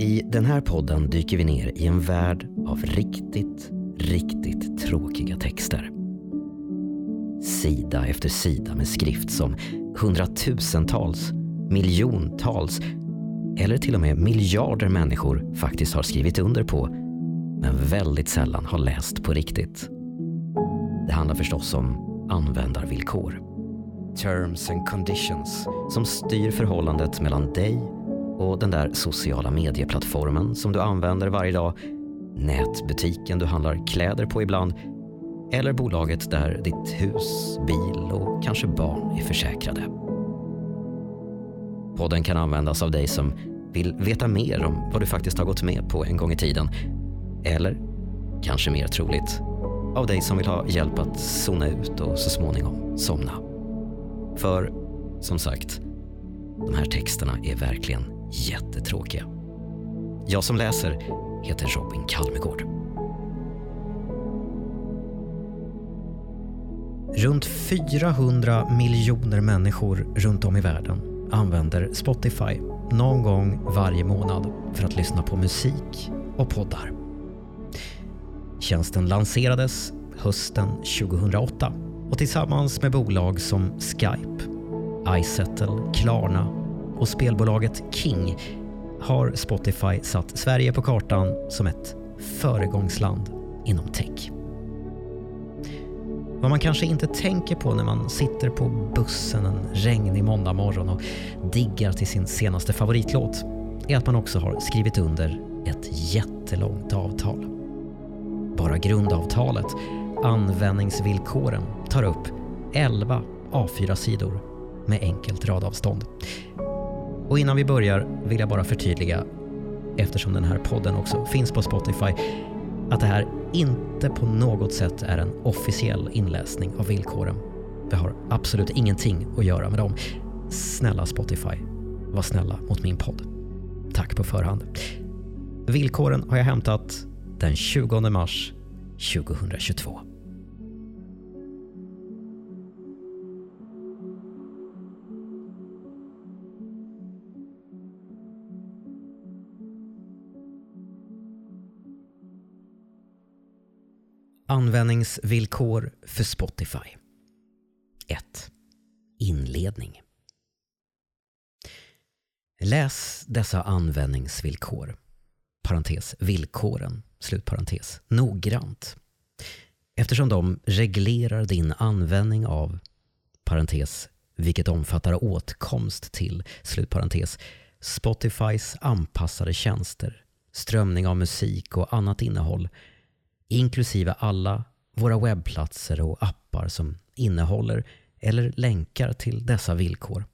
I den här podden dyker vi ner i en värld av riktigt, riktigt tråkiga texter. Sida efter sida med skrift som hundratusentals, miljontals eller till och med miljarder människor faktiskt har skrivit under på men väldigt sällan har läst på riktigt. Det handlar förstås om användarvillkor. Terms and conditions som styr förhållandet mellan dig och den där sociala medieplattformen som du använder varje dag, nätbutiken du handlar kläder på ibland eller bolaget där ditt hus, bil och kanske barn är försäkrade. Podden kan användas av dig som vill veta mer om vad du faktiskt har gått med på en gång i tiden. Eller, kanske mer troligt, av dig som vill ha hjälp att zona ut och så småningom somna. För, som sagt, de här texterna är verkligen jättetråkiga. Jag som läser heter Robin Kalmegård. Runt 400 miljoner människor runt om i världen använder Spotify någon gång varje månad för att lyssna på musik och poddar. Tjänsten lanserades hösten 2008 och tillsammans med bolag som Skype, iSettle, Klarna och spelbolaget King har Spotify satt Sverige på kartan som ett föregångsland inom tech. Vad man kanske inte tänker på när man sitter på bussen en regnig måndagmorgon och diggar till sin senaste favoritlåt är att man också har skrivit under ett jättelångt avtal. Bara grundavtalet, användningsvillkoren, tar upp 11 A4-sidor med enkelt radavstånd. Och innan vi börjar vill jag bara förtydliga, eftersom den här podden också finns på Spotify, att det här inte på något sätt är en officiell inläsning av villkoren. Det har absolut ingenting att göra med dem. Snälla Spotify, var snälla mot min podd. Tack på förhand. Villkoren har jag hämtat den 20 mars 2022. Användningsvillkor för Spotify 1. Inledning. Läs dessa användningsvillkor, parentes villkoren, slutparentes, noggrant. Eftersom de reglerar din användning av, parentes, vilket omfattar åtkomst till, slutparentes, Spotifys anpassade tjänster, strömning av musik och annat innehåll inklusive alla våra webbplatser och appar som innehåller eller länkar till dessa villkor.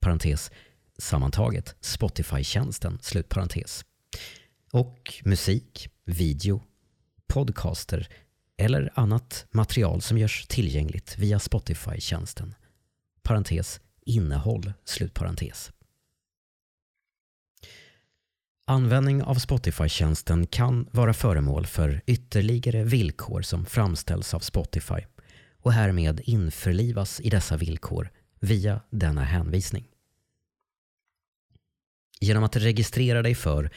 Parentes, sammantaget Spotify-tjänsten, slutparentes. Och musik, video, podcaster eller annat material som görs tillgängligt via Spotify-tjänsten. Parentes, innehåll, slutparentes. Användning av Spotify-tjänsten kan vara föremål för ytterligare villkor som framställs av Spotify och härmed införlivas i dessa villkor via denna hänvisning. Genom att registrera dig för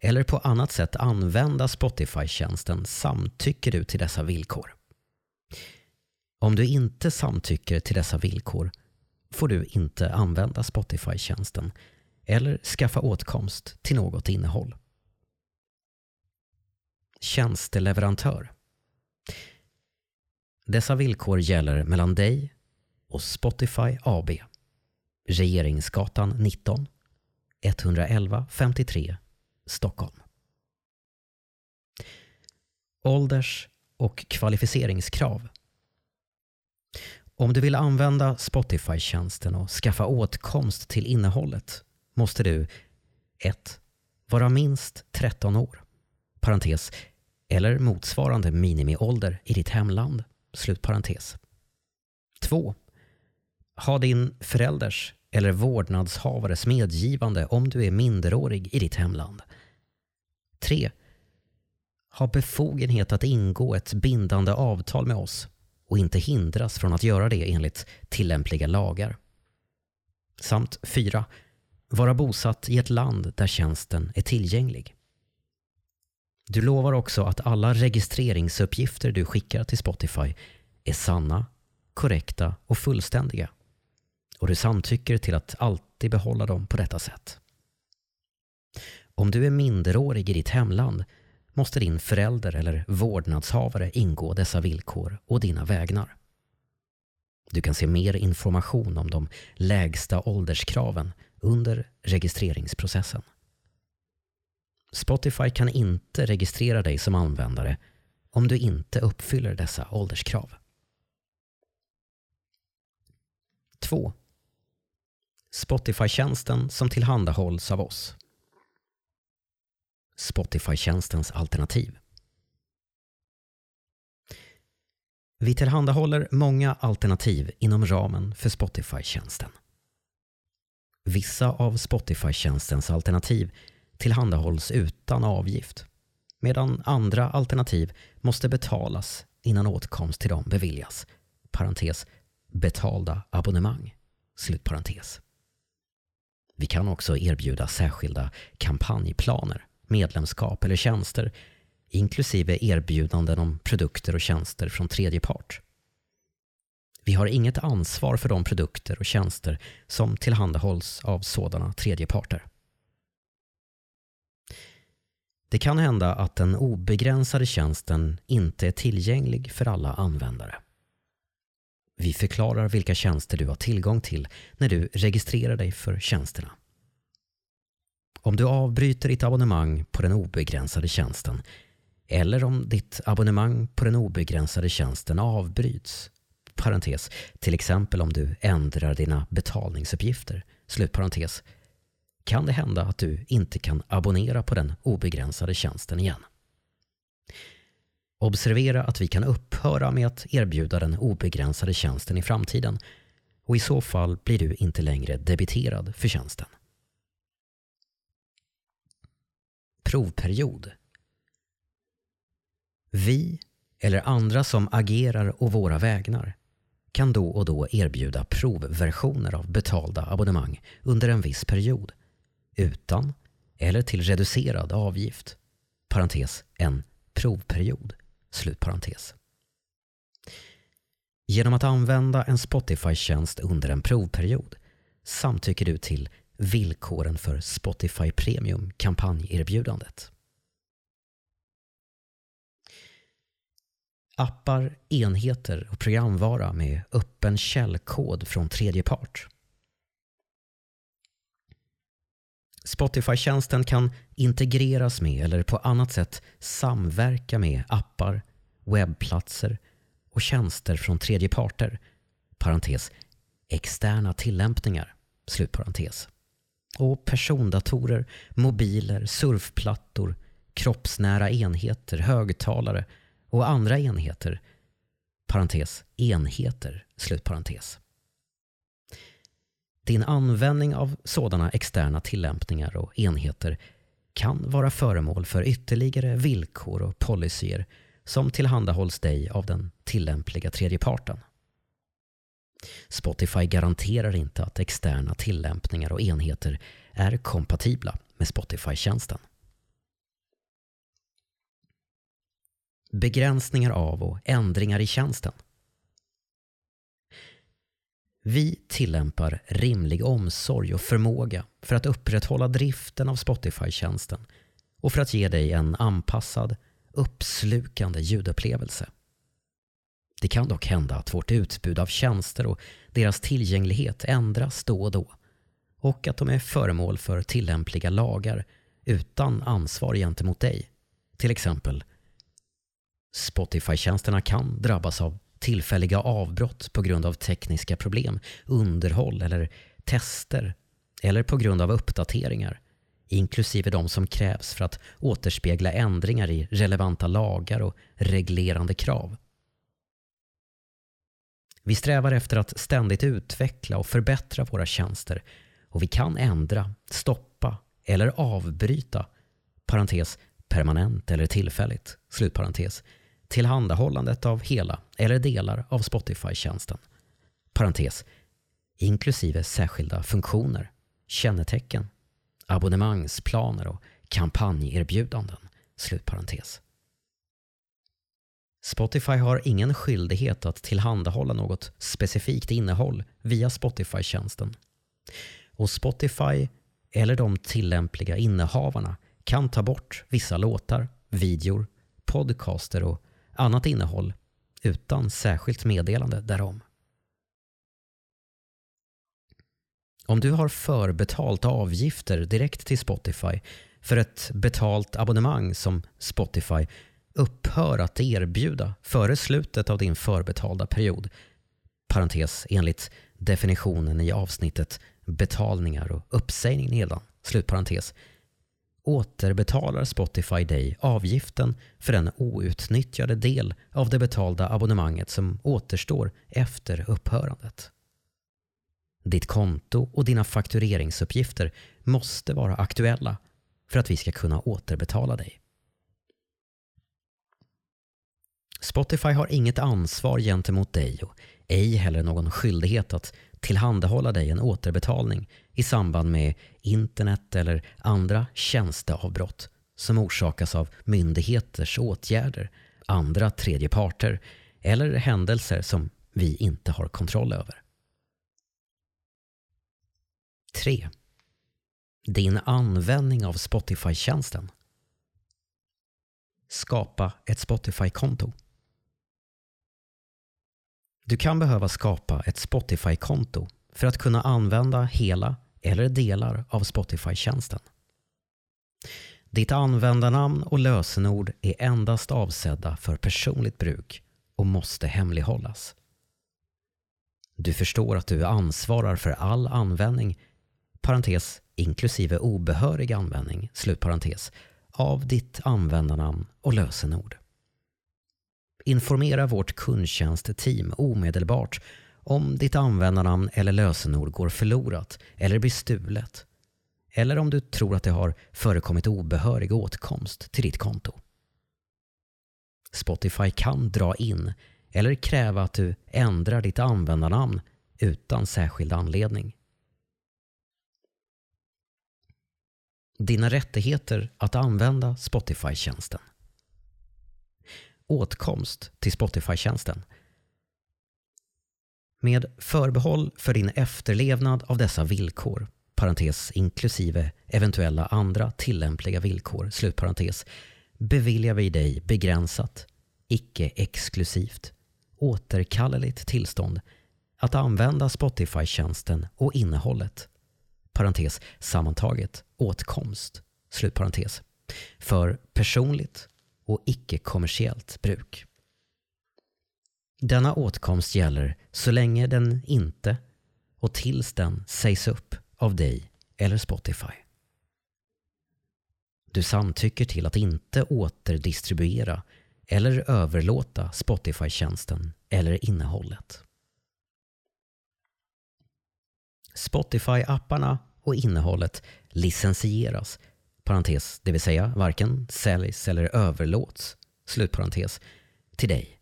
eller på annat sätt använda Spotify-tjänsten samtycker du till dessa villkor. Om du inte samtycker till dessa villkor får du inte använda Spotify-tjänsten eller skaffa åtkomst till något innehåll. Tjänsteleverantör. Dessa villkor gäller mellan dig och Spotify AB. Regeringsgatan 19 111 53 Stockholm. Ålders och kvalificeringskrav. Om du vill använda Spotify-tjänsten och skaffa åtkomst till innehållet måste du 1. Vara minst 13 år, parentes, eller motsvarande minimiålder i ditt hemland, slutparentes. 2. Ha din förälders eller vårdnadshavares medgivande om du är minderårig i ditt hemland. 3. Ha befogenhet att ingå ett bindande avtal med oss och inte hindras från att göra det enligt tillämpliga lagar. Samt 4 vara bosatt i ett land där tjänsten är tillgänglig. Du lovar också att alla registreringsuppgifter du skickar till Spotify är sanna, korrekta och fullständiga. Och du samtycker till att alltid behålla dem på detta sätt. Om du är minderårig i ditt hemland måste din förälder eller vårdnadshavare ingå dessa villkor och dina vägnar. Du kan se mer information om de lägsta ålderskraven under registreringsprocessen. Spotify kan inte registrera dig som användare om du inte uppfyller dessa ålderskrav. 2. Spotify-tjänsten som tillhandahålls av oss. Spotify-tjänstens alternativ. Vi tillhandahåller många alternativ inom ramen för Spotify-tjänsten. Vissa av Spotify-tjänstens alternativ tillhandahålls utan avgift medan andra alternativ måste betalas innan åtkomst till dem beviljas. Parentes, betalda abonnemang. Slutparentes. Vi kan också erbjuda särskilda kampanjplaner, medlemskap eller tjänster inklusive erbjudanden om produkter och tjänster från tredje part. Vi har inget ansvar för de produkter och tjänster som tillhandahålls av sådana tredjeparter. Det kan hända att den obegränsade tjänsten inte är tillgänglig för alla användare. Vi förklarar vilka tjänster du har tillgång till när du registrerar dig för tjänsterna. Om du avbryter ditt abonnemang på den obegränsade tjänsten eller om ditt abonnemang på den obegränsade tjänsten avbryts, parentes, till exempel om du ändrar dina betalningsuppgifter, slutparentes, kan det hända att du inte kan abonnera på den obegränsade tjänsten igen. Observera att vi kan upphöra med att erbjuda den obegränsade tjänsten i framtiden. Och i så fall blir du inte längre debiterad för tjänsten. Provperiod. Vi eller andra som agerar å våra vägnar kan då och då erbjuda provversioner av betalda abonnemang under en viss period utan eller till reducerad avgift. Parentes, en provperiod. Slutparentes. Genom att använda en Spotify-tjänst under en provperiod samtycker du till villkoren för Spotify Premium kampanjerbjudandet. Appar, enheter och programvara med öppen källkod från tredje part. Spotify-tjänsten kan integreras med eller på annat sätt samverka med appar, webbplatser och tjänster från tredje parter. Parentes, externa tillämpningar. Slutparentes. Och persondatorer, mobiler, surfplattor, kroppsnära enheter, högtalare och andra enheter. Parentes, enheter. Slutparentes. Din användning av sådana externa tillämpningar och enheter kan vara föremål för ytterligare villkor och policyer som tillhandahålls dig av den tillämpliga tredjeparten. Spotify garanterar inte att externa tillämpningar och enheter är kompatibla med Spotify-tjänsten. Begränsningar av och ändringar i tjänsten vi tillämpar rimlig omsorg och förmåga för att upprätthålla driften av Spotify-tjänsten och för att ge dig en anpassad, uppslukande ljudupplevelse. Det kan dock hända att vårt utbud av tjänster och deras tillgänglighet ändras då och då och att de är föremål för tillämpliga lagar utan ansvar gentemot dig. Till exempel Spotify-tjänsterna kan drabbas av tillfälliga avbrott på grund av tekniska problem, underhåll eller tester eller på grund av uppdateringar, inklusive de som krävs för att återspegla ändringar i relevanta lagar och reglerande krav. Vi strävar efter att ständigt utveckla och förbättra våra tjänster och vi kan ändra, stoppa eller avbryta parentes, permanent eller tillfälligt, slutparentes, tillhandahållandet av hela eller delar av Spotify-tjänsten. Parentes, inklusive särskilda funktioner, kännetecken, abonnemangsplaner och kampanjerbjudanden. Slutparentes. Spotify har ingen skyldighet att tillhandahålla något specifikt innehåll via Spotify-tjänsten. Och Spotify eller de tillämpliga innehavarna kan ta bort vissa låtar, videor, podcaster och annat innehåll utan särskilt meddelande därom. Om du har förbetalt avgifter direkt till Spotify för ett betalt abonnemang som Spotify upphör att erbjuda före slutet av din förbetalda period, parentes enligt definitionen i avsnittet betalningar och uppsägning nedan, slutparentes, återbetalar Spotify dig avgiften för den outnyttjade del av det betalda abonnemanget som återstår efter upphörandet. Ditt konto och dina faktureringsuppgifter måste vara aktuella för att vi ska kunna återbetala dig. Spotify har inget ansvar gentemot dig och ej heller någon skyldighet att tillhandahålla dig en återbetalning i samband med internet eller andra tjänsteavbrott som orsakas av myndigheters åtgärder, andra tredje parter eller händelser som vi inte har kontroll över. 3. Din användning av Spotify-tjänsten. Skapa ett Spotify-konto. Du kan behöva skapa ett Spotify-konto för att kunna använda hela eller delar av Spotify-tjänsten. Ditt användarnamn och lösenord är endast avsedda för personligt bruk och måste hemlighållas. Du förstår att du ansvarar för all användning, parentes, inklusive obehörig användning, slutparentes, av ditt användarnamn och lösenord. Informera vårt kundtjänstteam omedelbart om ditt användarnamn eller lösenord går förlorat eller blir stulet. Eller om du tror att det har förekommit obehörig åtkomst till ditt konto. Spotify kan dra in eller kräva att du ändrar ditt användarnamn utan särskild anledning. Dina rättigheter att använda Spotify-tjänsten åtkomst till Spotify-tjänsten. Med förbehåll för din efterlevnad av dessa villkor, parentes inklusive eventuella andra tillämpliga villkor, slutparentes, beviljar vi dig begränsat, icke-exklusivt, återkalleligt tillstånd att använda Spotify-tjänsten och innehållet, parentes sammantaget åtkomst, slutparentes, för personligt och icke-kommersiellt bruk. Denna åtkomst gäller så länge den inte och tills den sägs upp av dig eller Spotify. Du samtycker till att inte återdistribuera eller överlåta Spotify-tjänsten eller innehållet. Spotify-apparna och innehållet licensieras parentes, det vill säga varken säljs eller överlåts, slutparentes, till dig.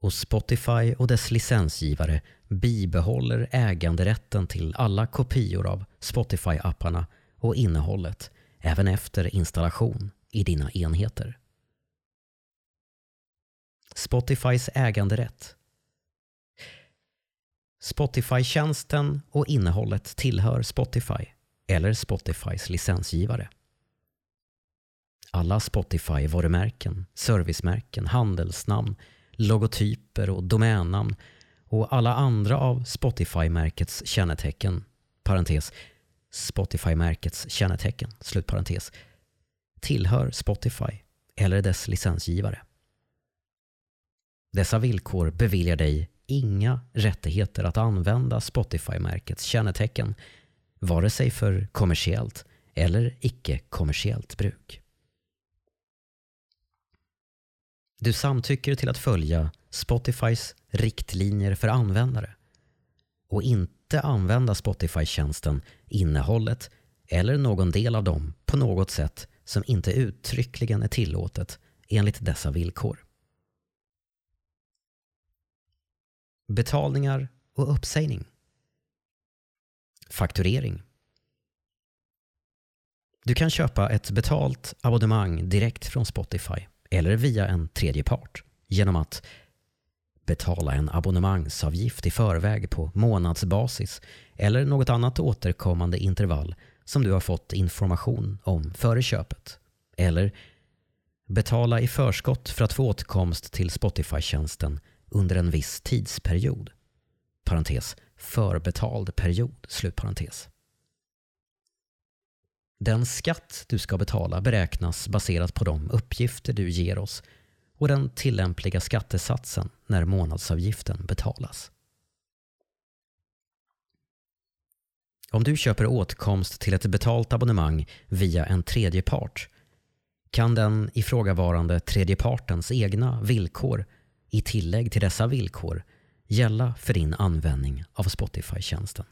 Och Spotify och dess licensgivare bibehåller äganderätten till alla kopior av Spotify-apparna och innehållet även efter installation i dina enheter. Spotifys äganderätt Spotify-tjänsten och innehållet tillhör Spotify eller Spotifys licensgivare. Alla Spotify-varumärken, servicemärken, handelsnamn, logotyper och domännamn och alla andra av Spotify-märkets kännetecken, parentes, Spotify-märkets kännetecken, slutparentes, tillhör Spotify eller dess licensgivare. Dessa villkor beviljar dig inga rättigheter att använda Spotify-märkets kännetecken, vare sig för kommersiellt eller icke-kommersiellt bruk. Du samtycker till att följa Spotifys riktlinjer för användare och inte använda Spotify-tjänsten, innehållet eller någon del av dem på något sätt som inte uttryckligen är tillåtet enligt dessa villkor. Betalningar och uppsägning. Fakturering. Du kan köpa ett betalt abonnemang direkt från Spotify eller via en tredje part genom att betala en abonnemangsavgift i förväg på månadsbasis eller något annat återkommande intervall som du har fått information om före köpet. Eller betala i förskott för att få åtkomst till Spotify-tjänsten under en viss tidsperiod. Parentes, förbetald period, slutparentes. Den skatt du ska betala beräknas baserat på de uppgifter du ger oss och den tillämpliga skattesatsen när månadsavgiften betalas. Om du köper åtkomst till ett betalt abonnemang via en tredje part kan den ifrågavarande tredje partens egna villkor i tillägg till dessa villkor gälla för din användning av Spotify-tjänsten.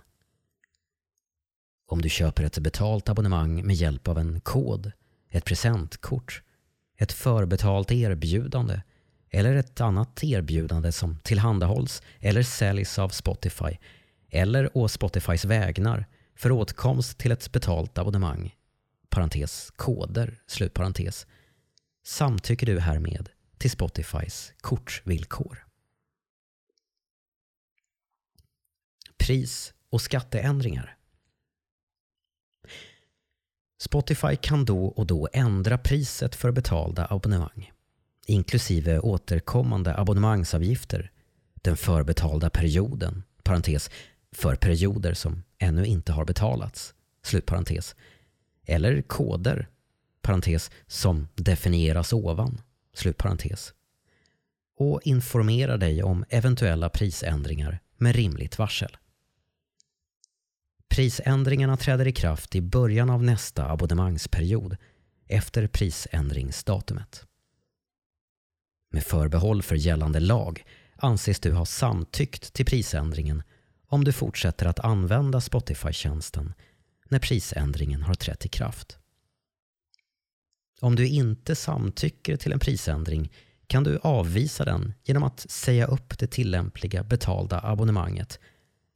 Om du köper ett betalt abonnemang med hjälp av en kod, ett presentkort, ett förbetalt erbjudande eller ett annat erbjudande som tillhandahålls eller säljs av Spotify eller å Spotifys vägnar för åtkomst till ett betalt abonnemang, parentes koder, slutparentes, samtycker du härmed till Spotifys kortvillkor. Pris och skatteändringar. Spotify kan då och då ändra priset för betalda abonnemang, inklusive återkommande abonnemangsavgifter, den förbetalda perioden, parentes, för perioder som ännu inte har betalats, slutparentes, eller koder, parentes, som definieras ovan, slutparentes, och informera dig om eventuella prisändringar med rimligt varsel. Prisändringarna träder i kraft i början av nästa abonnemangsperiod efter prisändringsdatumet. Med förbehåll för gällande lag anses du ha samtyckt till prisändringen om du fortsätter att använda Spotify-tjänsten när prisändringen har trätt i kraft. Om du inte samtycker till en prisändring kan du avvisa den genom att säga upp det tillämpliga betalda abonnemanget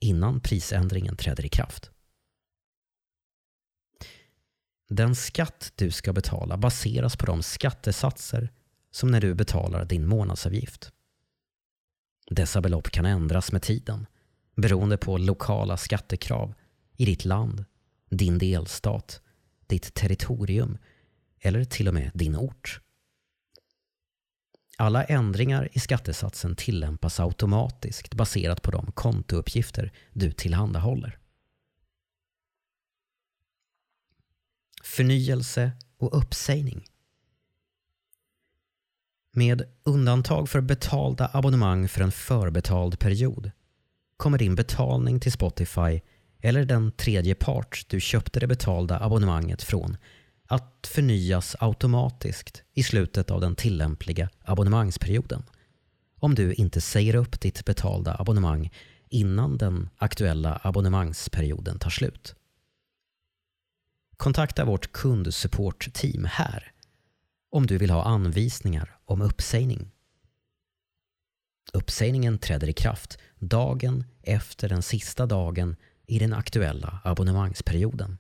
innan prisändringen träder i kraft. Den skatt du ska betala baseras på de skattesatser som när du betalar din månadsavgift. Dessa belopp kan ändras med tiden beroende på lokala skattekrav i ditt land, din delstat, ditt territorium eller till och med din ort. Alla ändringar i skattesatsen tillämpas automatiskt baserat på de kontouppgifter du tillhandahåller. Förnyelse och uppsägning. Med undantag för betalda abonnemang för en förbetald period kommer din betalning till Spotify eller den tredje part du köpte det betalda abonnemanget från att förnyas automatiskt i slutet av den tillämpliga abonnemangsperioden om du inte säger upp ditt betalda abonnemang innan den aktuella abonnemangsperioden tar slut. Kontakta vårt kundsupportteam här om du vill ha anvisningar om uppsägning. Uppsägningen träder i kraft dagen efter den sista dagen i den aktuella abonnemangsperioden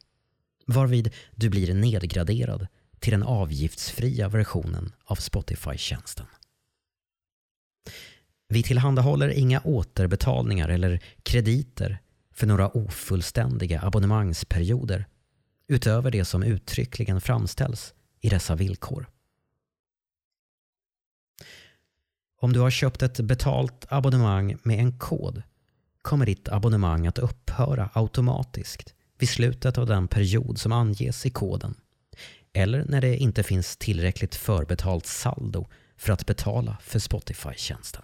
varvid du blir nedgraderad till den avgiftsfria versionen av Spotify-tjänsten. Vi tillhandahåller inga återbetalningar eller krediter för några ofullständiga abonnemangsperioder utöver det som uttryckligen framställs i dessa villkor. Om du har köpt ett betalt abonnemang med en kod kommer ditt abonnemang att upphöra automatiskt vid slutet av den period som anges i koden eller när det inte finns tillräckligt förbetalt saldo för att betala för Spotify-tjänsten.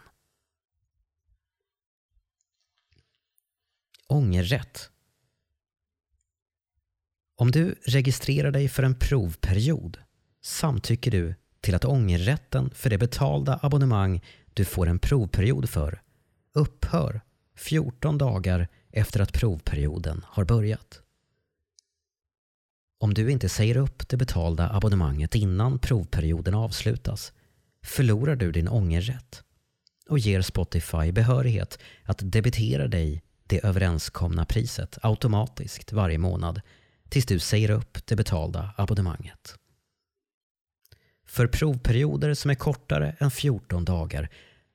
Ångerrätt Om du registrerar dig för en provperiod samtycker du till att ångerrätten för det betalda abonnemang du får en provperiod för upphör 14 dagar efter att provperioden har börjat. Om du inte säger upp det betalda abonnemanget innan provperioden avslutas förlorar du din ångerrätt och ger Spotify behörighet att debitera dig det överenskomna priset automatiskt varje månad tills du säger upp det betalda abonnemanget. För provperioder som är kortare än 14 dagar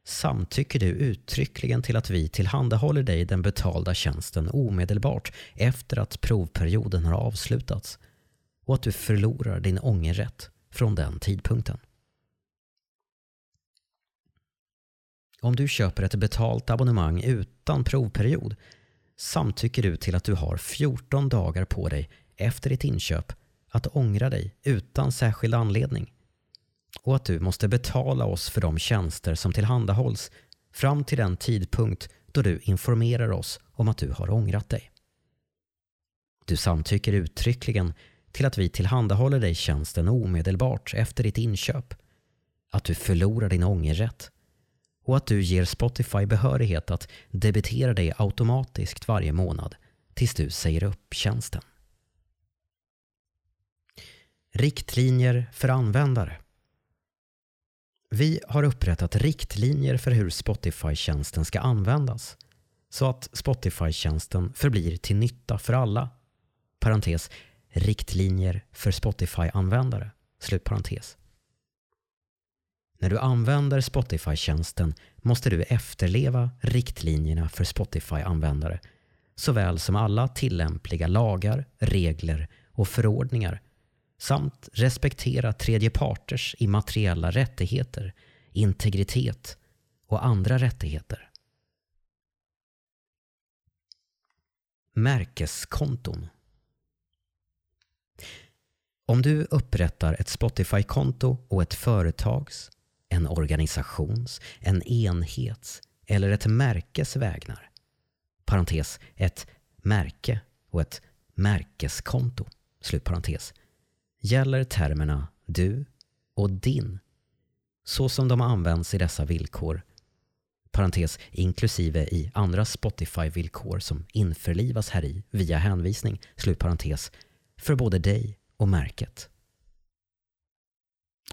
samtycker du uttryckligen till att vi tillhandahåller dig den betalda tjänsten omedelbart efter att provperioden har avslutats och att du förlorar din ångerrätt från den tidpunkten. Om du köper ett betalt abonnemang utan provperiod samtycker du till att du har 14 dagar på dig efter ditt inköp att ångra dig utan särskild anledning och att du måste betala oss för de tjänster som tillhandahålls fram till den tidpunkt då du informerar oss om att du har ångrat dig. Du samtycker uttryckligen till att vi tillhandahåller dig tjänsten omedelbart efter ditt inköp, att du förlorar din ångerrätt och att du ger Spotify behörighet att debitera dig automatiskt varje månad tills du säger upp tjänsten. Riktlinjer för användare Vi har upprättat riktlinjer för hur Spotify-tjänsten ska användas så att Spotify-tjänsten förblir till nytta för alla. Parentes, riktlinjer för Spotify-användare. Slutparentes. När du använder Spotify-tjänsten måste du efterleva riktlinjerna för Spotify-användare såväl som alla tillämpliga lagar, regler och förordningar samt respektera tredje parters immateriella rättigheter, integritet och andra rättigheter. Märkeskonton om du upprättar ett Spotify-konto och ett företags, en organisations, en enhets eller ett märkes vägnar, parentes, ett märke och ett märkeskonto, slutparentes, gäller termerna du och din så som de används i dessa villkor parentes inklusive i andra Spotify-villkor som införlivas här i via hänvisning, slutparentes, för både dig och märket.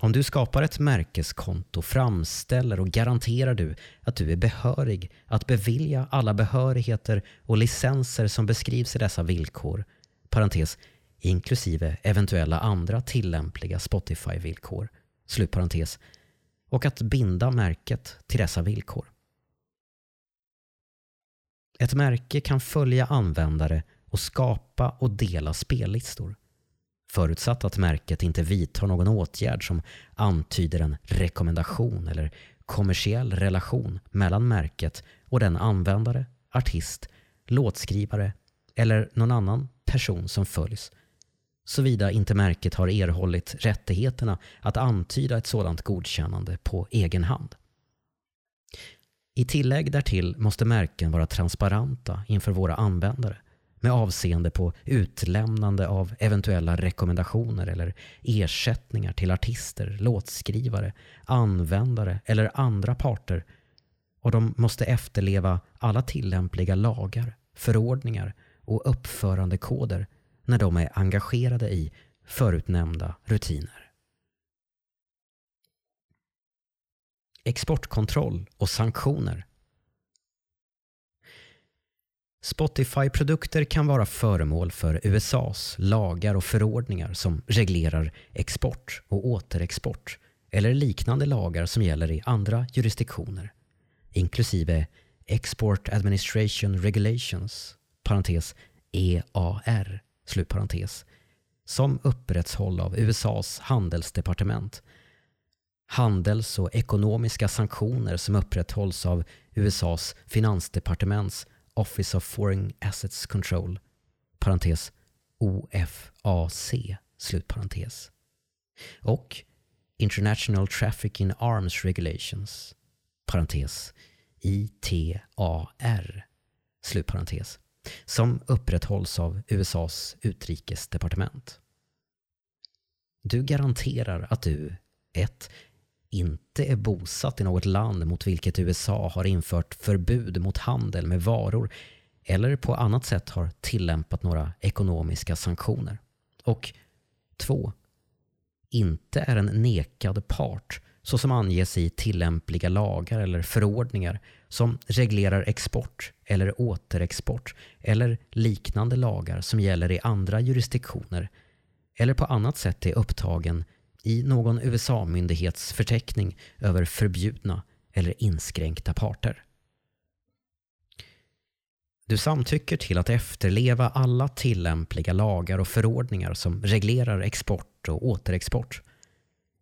Om du skapar ett märkeskonto framställer och garanterar du att du är behörig att bevilja alla behörigheter och licenser som beskrivs i dessa villkor, parentes, inklusive eventuella andra tillämpliga Spotify-villkor, slutparentes, och att binda märket till dessa villkor. Ett märke kan följa användare och skapa och dela spellistor förutsatt att märket inte vidtar någon åtgärd som antyder en rekommendation eller kommersiell relation mellan märket och den användare, artist, låtskrivare eller någon annan person som följs såvida inte märket har erhållit rättigheterna att antyda ett sådant godkännande på egen hand. I tillägg därtill måste märken vara transparenta inför våra användare med avseende på utlämnande av eventuella rekommendationer eller ersättningar till artister, låtskrivare, användare eller andra parter och de måste efterleva alla tillämpliga lagar, förordningar och uppförandekoder när de är engagerade i förutnämnda rutiner. Exportkontroll och sanktioner Spotify-produkter kan vara föremål för USAs lagar och förordningar som reglerar export och återexport eller liknande lagar som gäller i andra jurisdiktioner, inklusive Export Administration Regulations, parentes EAR, slutparentes, som upprätthåll av USAs handelsdepartement, handels och ekonomiska sanktioner som upprätthålls av USAs finansdepartements Office of Foreign Assets Control, parentes OFAC, slutparentes. Och International Traffic in Arms Regulations, parentes ITAR, slutparentes, som upprätthålls av USAs utrikesdepartement. Du garanterar att du 1 inte är bosatt i något land mot vilket USA har infört förbud mot handel med varor eller på annat sätt har tillämpat några ekonomiska sanktioner. Och 2. Inte är en nekad part så som anges i tillämpliga lagar eller förordningar som reglerar export eller återexport eller liknande lagar som gäller i andra jurisdiktioner eller på annat sätt är upptagen i någon USA-myndighets förteckning över förbjudna eller inskränkta parter. Du samtycker till att efterleva alla tillämpliga lagar och förordningar som reglerar export och återexport,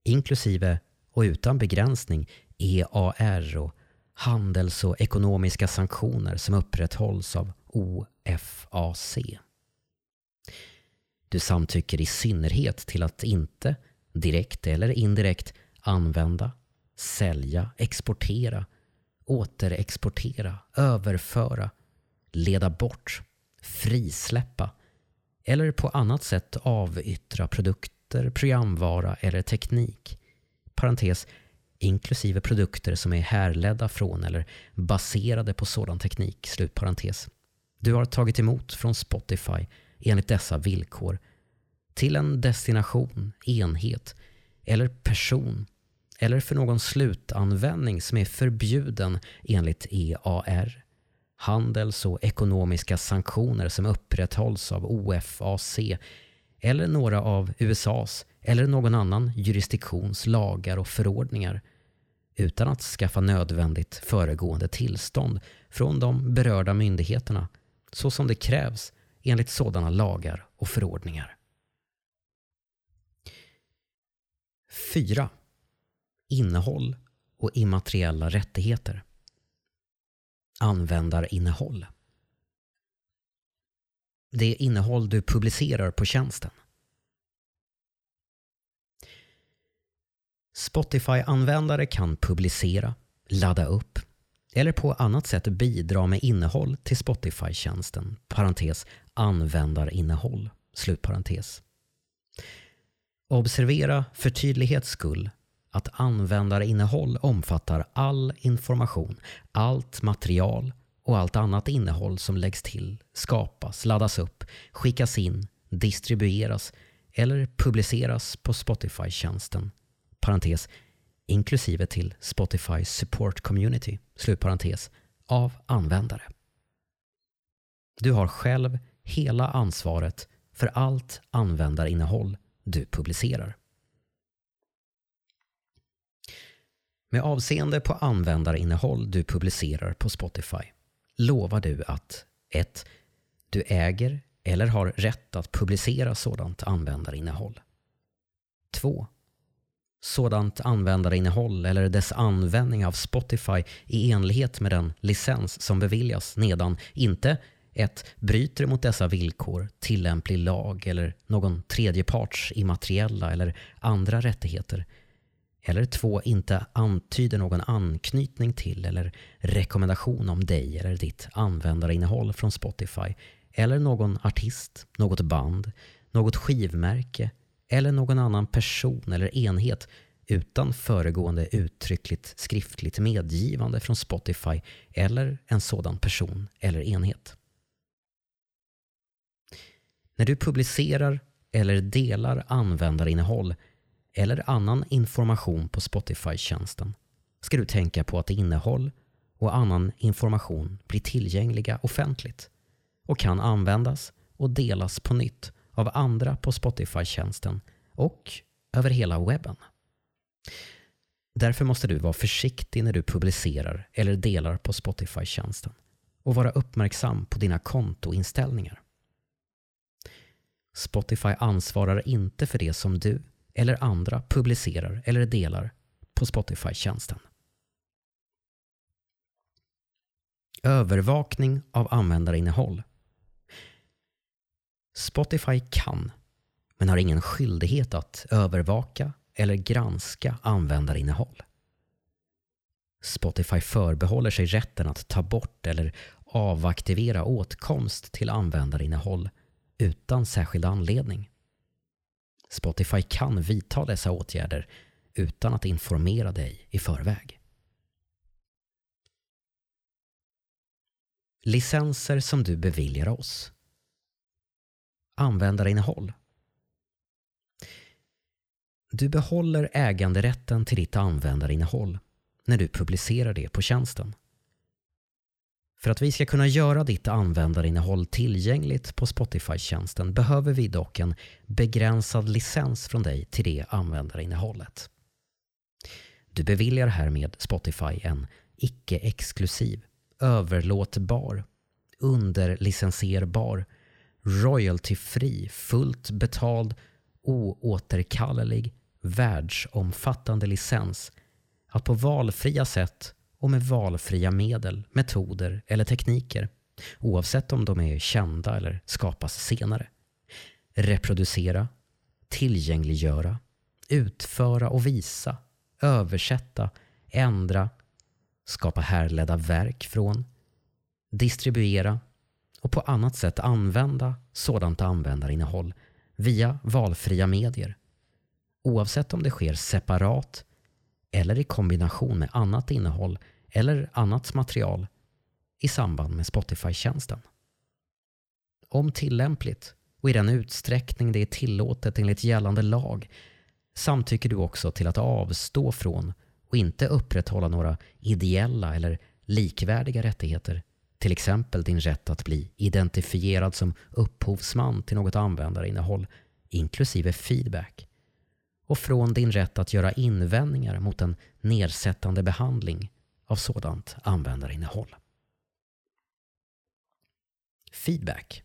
inklusive och utan begränsning EAR och handels och ekonomiska sanktioner som upprätthålls av OFAC. Du samtycker i synnerhet till att inte, direkt eller indirekt, använda, sälja, exportera, återexportera, överföra, leda bort, frisläppa eller på annat sätt avyttra produkter, programvara eller teknik. Parentes, inklusive produkter som är härledda från eller baserade på sådan teknik, Slutparentes. Du har tagit emot från Spotify enligt dessa villkor till en destination, enhet eller person eller för någon slutanvändning som är förbjuden enligt EAR. Handels och ekonomiska sanktioner som upprätthålls av OFAC eller några av USAs eller någon annan jurisdiktions lagar och förordningar utan att skaffa nödvändigt föregående tillstånd från de berörda myndigheterna så som det krävs enligt sådana lagar och förordningar. 4. Innehåll och immateriella rättigheter. Användarinnehåll. Det innehåll du publicerar på tjänsten. Spotify-användare kan publicera, ladda upp eller på annat sätt bidra med innehåll till Spotify-tjänsten. Parentes användarinnehåll. Slutparentes. Observera för tydlighets skull att användarinnehåll omfattar all information, allt material och allt annat innehåll som läggs till, skapas, laddas upp, skickas in, distribueras eller publiceras på Spotify-tjänsten parentes, inklusive till Spotify Support Community, slutparentes, av användare. Du har själv hela ansvaret för allt användarinnehåll du publicerar. Med avseende på användarinnehåll du publicerar på Spotify lovar du att 1. Du äger eller har rätt att publicera sådant användarinnehåll. 2 sådant användarinnehåll eller dess användning av Spotify i enlighet med den licens som beviljas nedan inte 1. Bryter mot dessa villkor tillämplig lag eller någon tredjeparts immateriella eller andra rättigheter eller 2. Inte antyder någon anknytning till eller rekommendation om dig eller ditt användarinnehåll från Spotify eller någon artist, något band, något skivmärke eller någon annan person eller enhet utan föregående uttryckligt skriftligt medgivande från Spotify eller en sådan person eller enhet. När du publicerar eller delar användarinnehåll eller annan information på Spotify-tjänsten ska du tänka på att innehåll och annan information blir tillgängliga offentligt och kan användas och delas på nytt av andra på Spotify-tjänsten och över hela webben. Därför måste du vara försiktig när du publicerar eller delar på Spotify-tjänsten och vara uppmärksam på dina kontoinställningar. Spotify ansvarar inte för det som du eller andra publicerar eller delar på Spotify-tjänsten. Övervakning av användarinnehåll. Spotify kan, men har ingen skyldighet att övervaka eller granska användarinnehåll. Spotify förbehåller sig rätten att ta bort eller avaktivera åtkomst till användarinnehåll utan särskild anledning. Spotify kan vidta dessa åtgärder utan att informera dig i förväg. Licenser som du beviljar oss. Användarinnehåll Du behåller äganderätten till ditt användarinnehåll när du publicerar det på tjänsten. För att vi ska kunna göra ditt användarinnehåll tillgängligt på Spotify-tjänsten behöver vi dock en begränsad licens från dig till det användarinnehållet. Du beviljar härmed Spotify en icke-exklusiv, överlåtbar, underlicensierbar, royaltyfri, fullt betald, oåterkallelig, världsomfattande licens att på valfria sätt och med valfria medel, metoder eller tekniker, oavsett om de är kända eller skapas senare, reproducera, tillgängliggöra, utföra och visa, översätta, ändra, skapa härledda verk från, distribuera och på annat sätt använda sådant användarinnehåll via valfria medier. Oavsett om det sker separat eller i kombination med annat innehåll eller annat material i samband med Spotify-tjänsten. Om tillämpligt och i den utsträckning det är tillåtet enligt gällande lag samtycker du också till att avstå från och inte upprätthålla några ideella eller likvärdiga rättigheter. Till exempel din rätt att bli identifierad som upphovsman till något användarinnehåll inklusive feedback och från din rätt att göra invändningar mot en nedsättande behandling av sådant användarinnehåll. Feedback.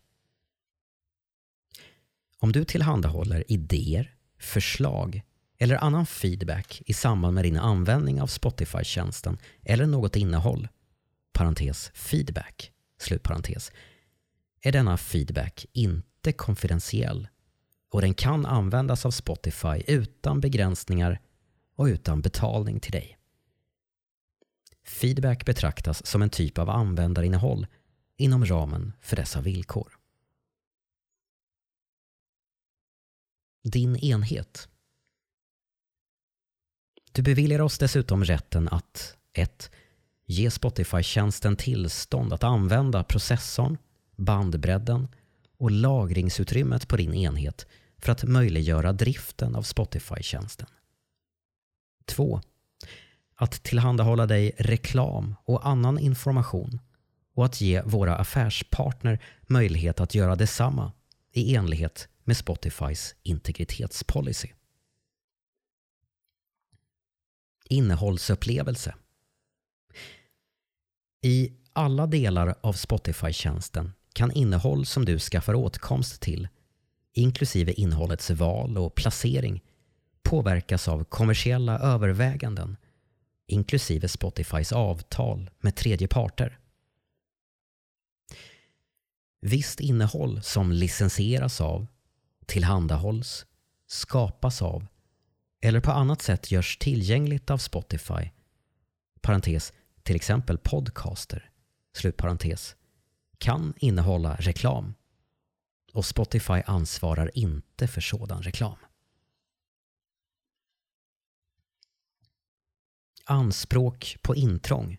Om du tillhandahåller idéer, förslag eller annan feedback i samband med din användning av Spotify-tjänsten eller något innehåll, parentes feedback, slutparentes, är denna feedback inte konfidentiell och den kan användas av Spotify utan begränsningar och utan betalning till dig. Feedback betraktas som en typ av användarinnehåll inom ramen för dessa villkor. Din enhet. Du beviljar oss dessutom rätten att 1. Ge Spotify-tjänsten tillstånd att använda processorn, bandbredden och lagringsutrymmet på din enhet för att möjliggöra driften av Spotify-tjänsten. 2. Att tillhandahålla dig reklam och annan information och att ge våra affärspartner möjlighet att göra detsamma i enlighet med Spotifys integritetspolicy. Innehållsupplevelse I alla delar av Spotify-tjänsten kan innehåll som du skaffar åtkomst till inklusive innehållets val och placering, påverkas av kommersiella överväganden, inklusive Spotifys avtal med tredje parter. Visst innehåll som licensieras av, tillhandahålls, skapas av eller på annat sätt görs tillgängligt av Spotify, parentes, till exempel podcaster, slutparentes, kan innehålla reklam och Spotify ansvarar inte för sådan reklam. Anspråk på intrång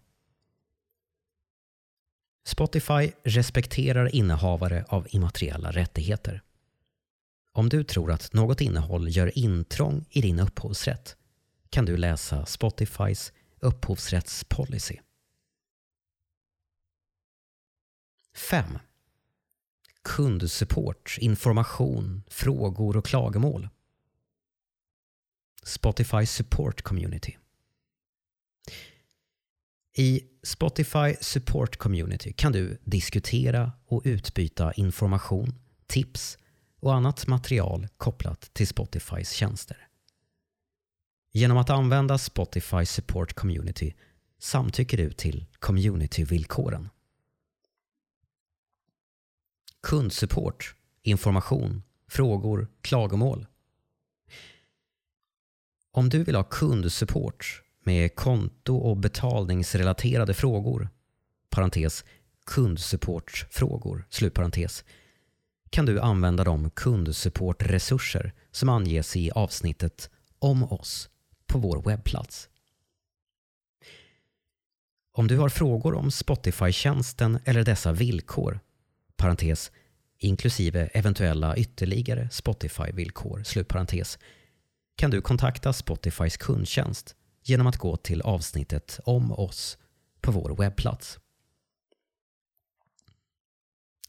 Spotify respekterar innehavare av immateriella rättigheter. Om du tror att något innehåll gör intrång i din upphovsrätt kan du läsa Spotifys upphovsrättspolicy. 5 kundsupport, information, frågor och klagomål. Spotify Support Community. I Spotify Support Community kan du diskutera och utbyta information, tips och annat material kopplat till Spotifys tjänster. Genom att använda Spotify Support Community samtycker du till communityvillkoren. kundsupport, information, frågor, klagomål. Om du vill ha kundsupport med konto och betalningsrelaterade frågor, parentes, kundsupportfrågor, slutparentes, kan du använda de kundsupportresurser som anges i avsnittet om oss på vår webbplats. Om du har frågor om Spotify-tjänsten eller dessa villkor parentes, inklusive eventuella ytterligare Spotify-villkor, slutparentes, kan du kontakta Spotifys kundtjänst genom att gå till avsnittet om oss på vår webbplats.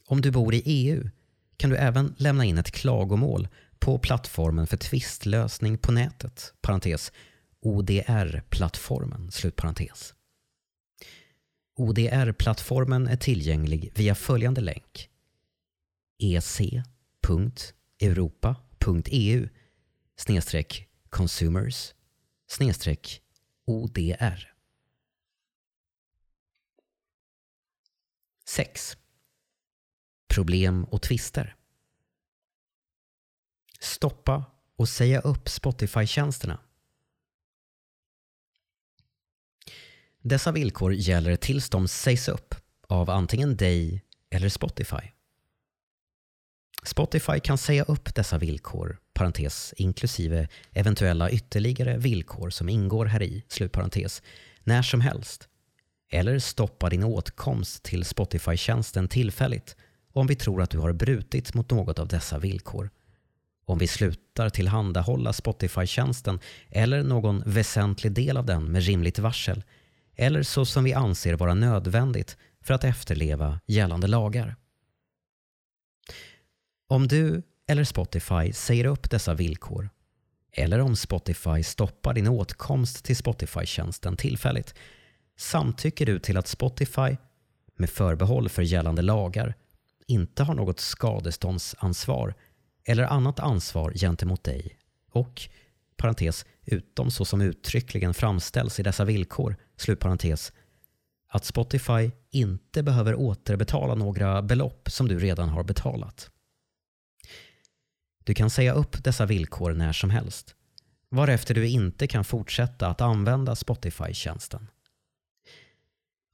Om du bor i EU kan du även lämna in ett klagomål på plattformen för tvistlösning på nätet, parentes, ODR-plattformen, slutparentes. ODR-plattformen är tillgänglig via följande länk ec.europa.eu snedstreck consumers snedstreck ODR. 6. Problem och tvister. Stoppa och säga upp Spotify-tjänsterna. Dessa villkor gäller tills de sägs upp av antingen dig eller Spotify. Spotify kan säga upp dessa villkor, parentes, inklusive eventuella ytterligare villkor som ingår här i, slutparentes, när som helst. Eller stoppa din åtkomst till Spotify-tjänsten tillfälligt om vi tror att du har brutit mot något av dessa villkor. Om vi slutar tillhandahålla Spotify-tjänsten eller någon väsentlig del av den med rimligt varsel eller så som vi anser vara nödvändigt för att efterleva gällande lagar. Om du eller Spotify säger upp dessa villkor eller om Spotify stoppar din åtkomst till Spotify-tjänsten tillfälligt samtycker du till att Spotify, med förbehåll för gällande lagar, inte har något skadeståndsansvar eller annat ansvar gentemot dig och, parentes, utom så som uttryckligen framställs i dessa villkor, slutparentes, att Spotify inte behöver återbetala några belopp som du redan har betalat. Du kan säga upp dessa villkor när som helst, varefter du inte kan fortsätta att använda Spotify-tjänsten.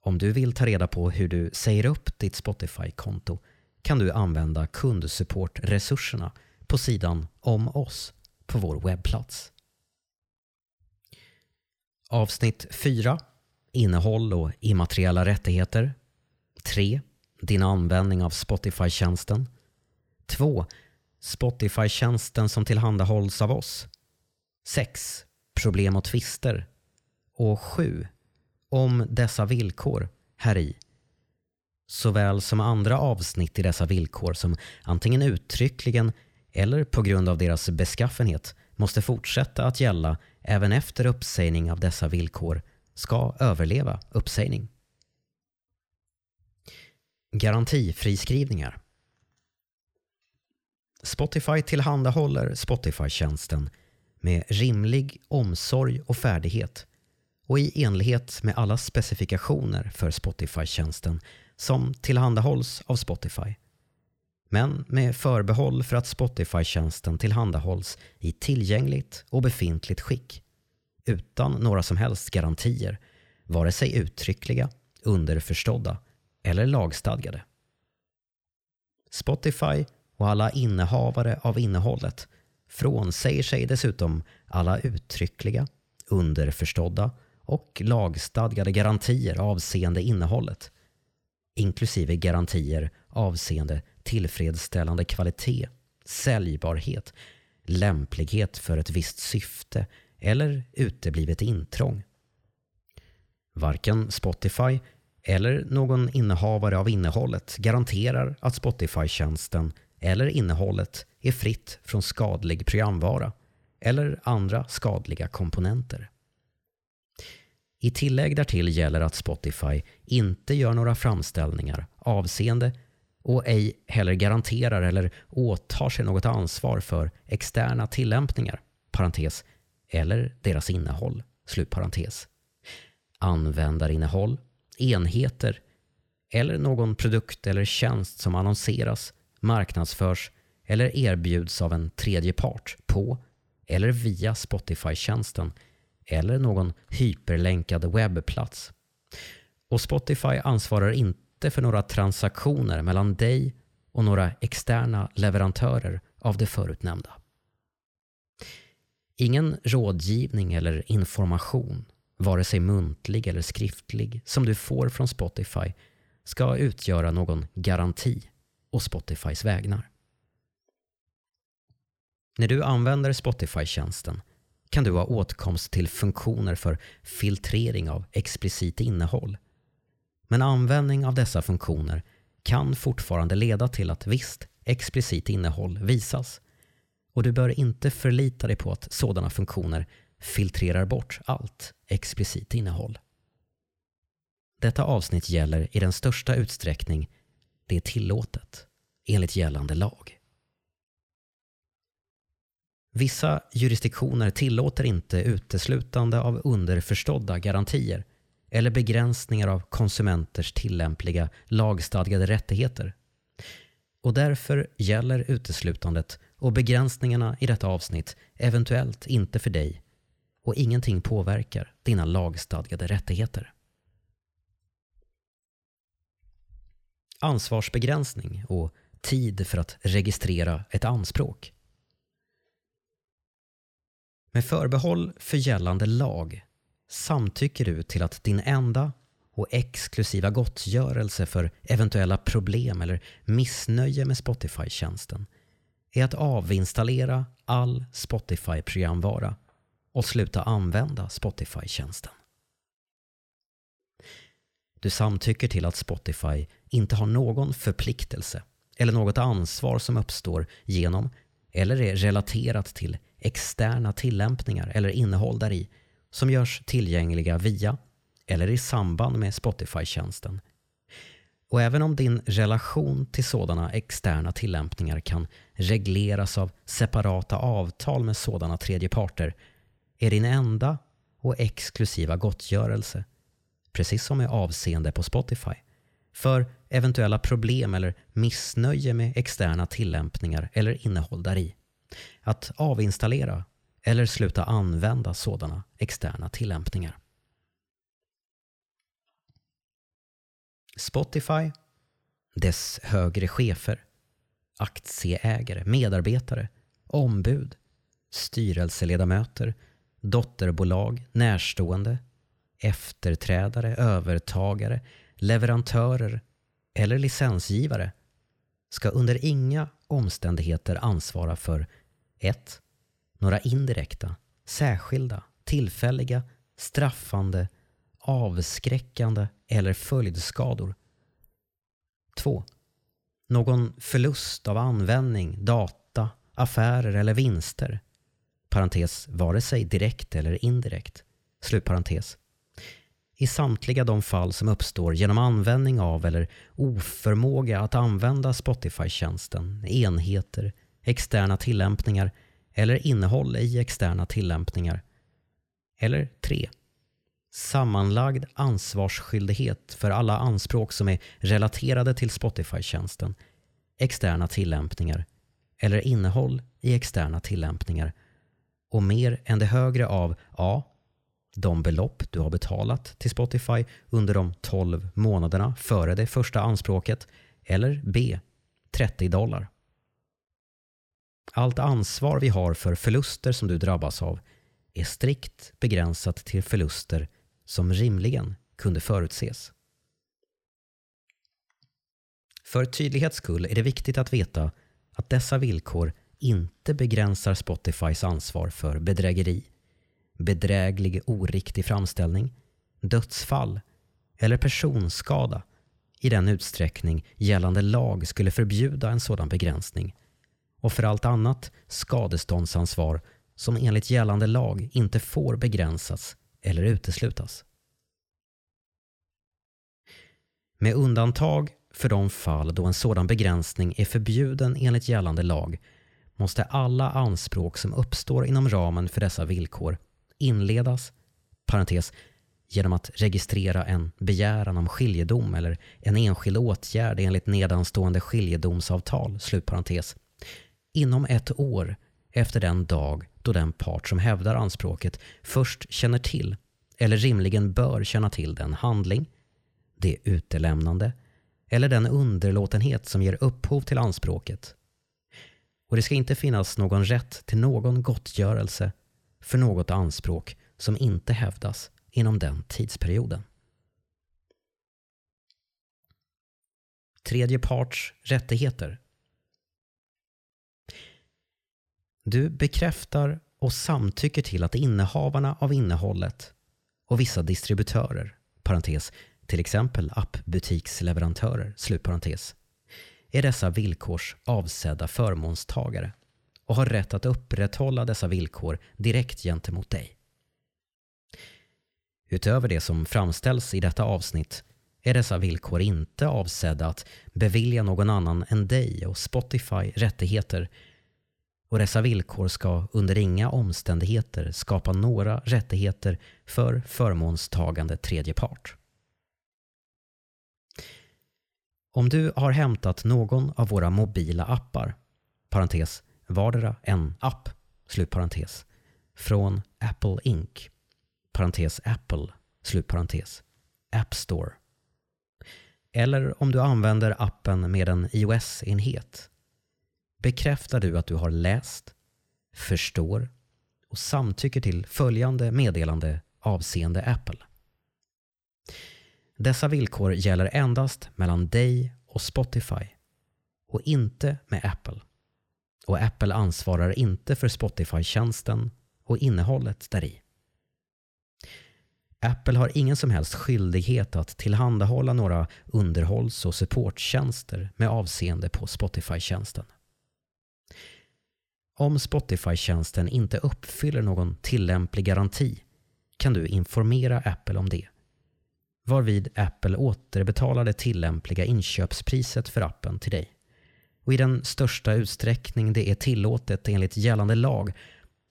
Om du vill ta reda på hur du säger upp ditt Spotify-konto kan du använda kundsupportresurserna på sidan om oss på vår webbplats. Avsnitt 4 Innehåll och immateriella rättigheter 3. Din användning av Spotify-tjänsten 2. Spotify-tjänsten som tillhandahålls av oss 6. Problem och tvister och 7. Om dessa villkor här i såväl som andra avsnitt i dessa villkor som antingen uttryckligen eller på grund av deras beskaffenhet måste fortsätta att gälla även efter uppsägning av dessa villkor ska överleva uppsägning. Garantifriskrivningar Spotify tillhandahåller Spotify-tjänsten med rimlig omsorg och färdighet och i enlighet med alla specifikationer för Spotify-tjänsten som tillhandahålls av Spotify. Men med förbehåll för att Spotify-tjänsten tillhandahålls i tillgängligt och befintligt skick utan några som helst garantier, vare sig uttryckliga, underförstådda eller lagstadgade. Spotify och alla innehavare av innehållet frånsäger sig dessutom alla uttryckliga, underförstådda och lagstadgade garantier avseende innehållet inklusive garantier avseende tillfredsställande kvalitet, säljbarhet, lämplighet för ett visst syfte eller uteblivet intrång. Varken Spotify eller någon innehavare av innehållet garanterar att Spotify-tjänsten eller innehållet är fritt från skadlig programvara eller andra skadliga komponenter. I tillägg därtill gäller att Spotify inte gör några framställningar avseende och ej heller garanterar eller åtar sig något ansvar för externa tillämpningar, parentes, eller deras innehåll, slutparentes. Användarinnehåll, enheter eller någon produkt eller tjänst som annonseras, marknadsförs eller erbjuds av en tredje part på eller via Spotify-tjänsten eller någon hyperlänkad webbplats. Och Spotify ansvarar inte för några transaktioner mellan dig och några externa leverantörer av det förutnämnda. Ingen rådgivning eller information, vare sig muntlig eller skriftlig, som du får från Spotify ska utgöra någon garanti och Spotifys vägnar. När du använder Spotify-tjänsten kan du ha åtkomst till funktioner för filtrering av explicit innehåll. Men användning av dessa funktioner kan fortfarande leda till att visst explicit innehåll visas. Och du bör inte förlita dig på att sådana funktioner filtrerar bort allt explicit innehåll. Detta avsnitt gäller i den största utsträckning det är tillåtet enligt gällande lag. Vissa jurisdiktioner tillåter inte uteslutande av underförstådda garantier eller begränsningar av konsumenters tillämpliga lagstadgade rättigheter. Och därför gäller uteslutandet och begränsningarna i detta avsnitt eventuellt inte för dig och ingenting påverkar dina lagstadgade rättigheter. Ansvarsbegränsning och tid för att registrera ett anspråk. Med förbehåll för gällande lag samtycker du till att din enda och exklusiva gottgörelse för eventuella problem eller missnöje med Spotify-tjänsten är att avinstallera all Spotify-programvara och sluta använda Spotify-tjänsten. Du samtycker till att Spotify inte har någon förpliktelse eller något ansvar som uppstår genom eller är relaterat till externa tillämpningar eller innehåll där i som görs tillgängliga via eller i samband med Spotify-tjänsten. Och även om din relation till sådana externa tillämpningar kan regleras av separata avtal med sådana tredjeparter är din enda och exklusiva gottgörelse, precis som med avseende på Spotify, för eventuella problem eller missnöje med externa tillämpningar eller innehåll däri. Att avinstallera eller sluta använda sådana externa tillämpningar. Spotify, dess högre chefer, aktieägare, medarbetare, ombud, styrelseledamöter, dotterbolag, närstående, efterträdare, övertagare, leverantörer eller licensgivare ska under inga omständigheter ansvara för 1. Några indirekta, särskilda, tillfälliga, straffande, avskräckande eller följdskador. 2. Någon förlust av användning, data, affärer eller vinster. Parentes, vare sig direkt eller indirekt. Slutparentes i samtliga de fall som uppstår genom användning av eller oförmåga att använda Spotify-tjänsten, enheter, externa tillämpningar eller innehåll i externa tillämpningar. Eller 3. Sammanlagd ansvarsskyldighet för alla anspråk som är relaterade till Spotify-tjänsten, externa tillämpningar eller innehåll i externa tillämpningar och mer än det högre av A de belopp du har betalat till Spotify under de 12 månaderna före det första anspråket eller B. 30 dollar. Allt ansvar vi har för förluster som du drabbas av är strikt begränsat till förluster som rimligen kunde förutses. För tydlighets skull är det viktigt att veta att dessa villkor inte begränsar Spotifys ansvar för bedrägeri bedräglig oriktig framställning, dödsfall eller personskada i den utsträckning gällande lag skulle förbjuda en sådan begränsning och för allt annat skadeståndsansvar som enligt gällande lag inte får begränsas eller uteslutas. Med undantag för de fall då en sådan begränsning är förbjuden enligt gällande lag måste alla anspråk som uppstår inom ramen för dessa villkor inledas, parentes, genom att registrera en begäran om skiljedom eller en enskild åtgärd enligt nedanstående skiljedomsavtal, slutparentes, inom ett år efter den dag då den part som hävdar anspråket först känner till eller rimligen bör känna till den handling, det utelämnande eller den underlåtenhet som ger upphov till anspråket. Och det ska inte finnas någon rätt till någon gottgörelse för något anspråk som inte hävdas inom den tidsperioden. Tredje parts rättigheter. Du bekräftar och samtycker till att innehavarna av innehållet och vissa distributörer, parentes, till exempel appbutiksleverantörer, slutparentes, är dessa villkors avsedda förmånstagare och har rätt att upprätthålla dessa villkor direkt gentemot dig. Utöver det som framställs i detta avsnitt är dessa villkor inte avsedda att bevilja någon annan än dig och Spotify rättigheter och dessa villkor ska under inga omständigheter skapa några rättigheter för förmånstagande tredje part. Om du har hämtat någon av våra mobila appar, parentes, vardera en app, slutparentes, från Apple Inc, parentes Apple, slutparentes, App Store. Eller om du använder appen med en iOS-enhet bekräftar du att du har läst, förstår och samtycker till följande meddelande avseende Apple. Dessa villkor gäller endast mellan dig och Spotify och inte med Apple. Och Apple ansvarar inte för Spotify-tjänsten och innehållet däri. Apple har ingen som helst skyldighet att tillhandahålla några underhålls och supporttjänster med avseende på Spotify-tjänsten. Om Spotify-tjänsten inte uppfyller någon tillämplig garanti kan du informera Apple om det. Varvid Apple återbetalar det tillämpliga inköpspriset för appen till dig. Och i den största utsträckning det är tillåtet enligt gällande lag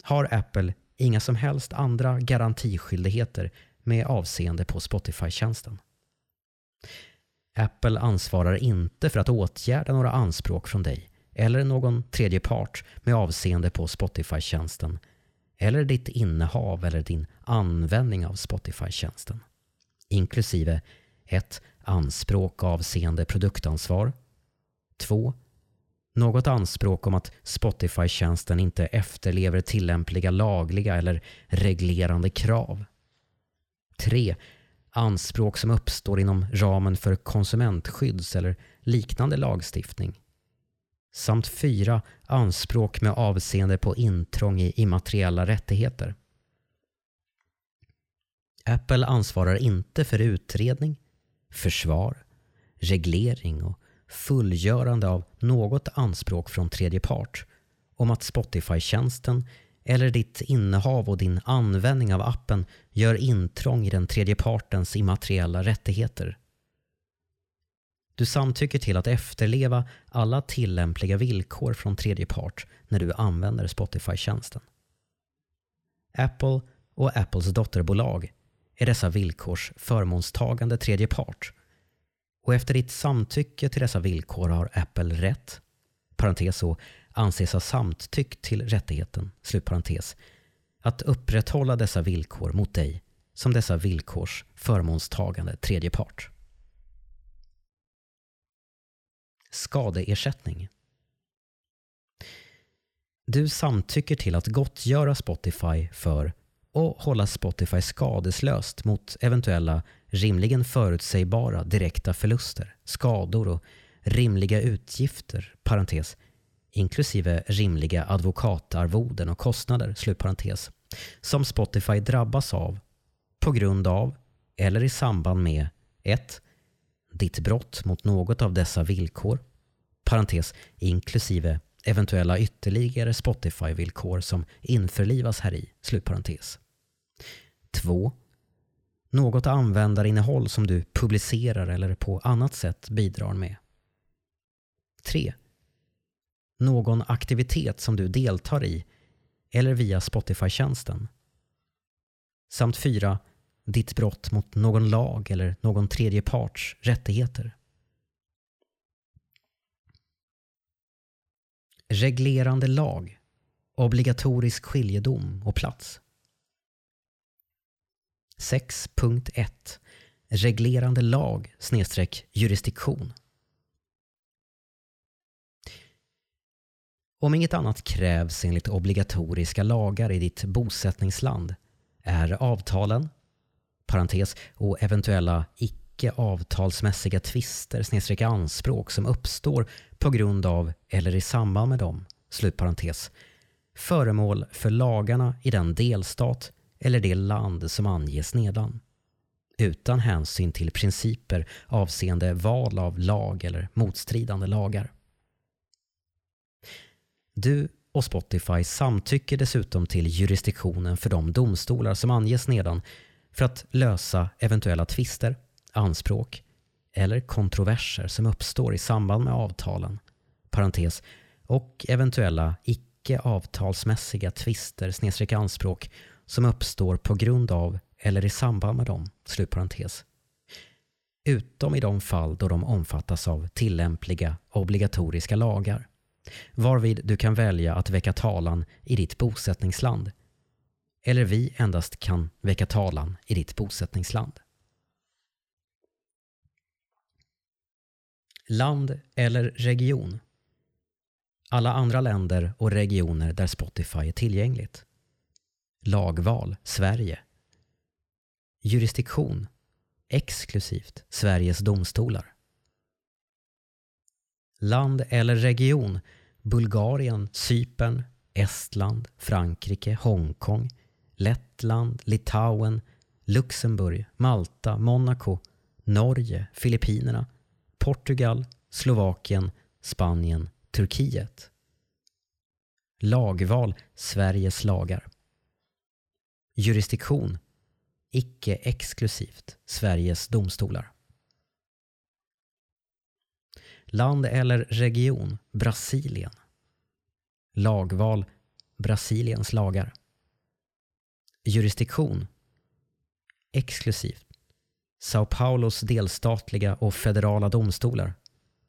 har Apple inga som helst andra garantiskyldigheter med avseende på Spotify-tjänsten. Apple ansvarar inte för att åtgärda några anspråk från dig eller någon tredje part med avseende på Spotify-tjänsten eller ditt innehav eller din användning av Spotify-tjänsten. Inklusive 1. Anspråk avseende produktansvar 2. Något anspråk om att Spotify-tjänsten inte efterlever tillämpliga lagliga eller reglerande krav. 3. Anspråk som uppstår inom ramen för konsumentskydds eller liknande lagstiftning samt fyra anspråk med avseende på intrång i immateriella rättigheter. Apple ansvarar inte för utredning, försvar, reglering och fullgörande av något anspråk från tredje part om att Spotify-tjänsten eller ditt innehav och din användning av appen gör intrång i den tredje partens immateriella rättigheter du samtycker till att efterleva alla tillämpliga villkor från tredje part när du använder Spotify-tjänsten. Apple och Apples dotterbolag är dessa villkors förmånstagande tredje part och efter ditt samtycke till dessa villkor har Apple rätt, parentes så, anses ha samtyckt till rättigheten, slutparentes, att upprätthålla dessa villkor mot dig som dessa villkors förmånstagande tredje part. Skadeersättning. Du samtycker till att gottgöra Spotify för och hålla Spotify skadeslöst mot eventuella rimligen förutsägbara direkta förluster, skador och rimliga utgifter, parentes, inklusive rimliga advokatarvoden och kostnader, slutparentes, som Spotify drabbas av på grund av eller i samband med 1 ditt brott mot något av dessa villkor, parentes inklusive eventuella ytterligare Spotify-villkor som införlivas här i, slutparentes. 2. Något användarinnehåll som du publicerar eller på annat sätt bidrar med. 3. Någon aktivitet som du deltar i eller via Spotify-tjänsten. Samt 4 ditt brott mot någon lag eller någon tredje parts rättigheter. Reglerande lag, obligatorisk skiljedom och plats. 6.1 Reglerande lag snedstreck jurisdiktion. Om inget annat krävs enligt obligatoriska lagar i ditt bosättningsland är avtalen parentes, och eventuella icke avtalsmässiga tvister snedstreck anspråk som uppstår på grund av eller i samband med dem, slutparentes, föremål för lagarna i den delstat eller det land som anges nedan utan hänsyn till principer avseende val av lag eller motstridande lagar. Du och Spotify samtycker dessutom till jurisdiktionen för de domstolar som anges nedan för att lösa eventuella tvister, anspråk eller kontroverser som uppstår i samband med avtalen parentes, och eventuella icke avtalsmässiga tvister anspråk som uppstår på grund av eller i samband med dem. Slutparentes. Utom i de fall då de omfattas av tillämpliga obligatoriska lagar varvid du kan välja att väcka talan i ditt bosättningsland eller vi endast kan väcka talan i ditt bosättningsland. Land eller region. Alla andra länder och regioner där Spotify är tillgängligt. Lagval Sverige. Jurisdiktion exklusivt Sveriges domstolar. Land eller region Bulgarien, Cypern, Estland, Frankrike, Hongkong, Lettland, Litauen, Luxemburg, Malta, Monaco, Norge, Filippinerna, Portugal, Slovakien, Spanien, Turkiet. Lagval Sveriges lagar. Jurisdiktion icke exklusivt Sveriges domstolar. Land eller region Brasilien. Lagval Brasiliens lagar. Jurisdiktion exklusivt Sao Paulos delstatliga och federala domstolar.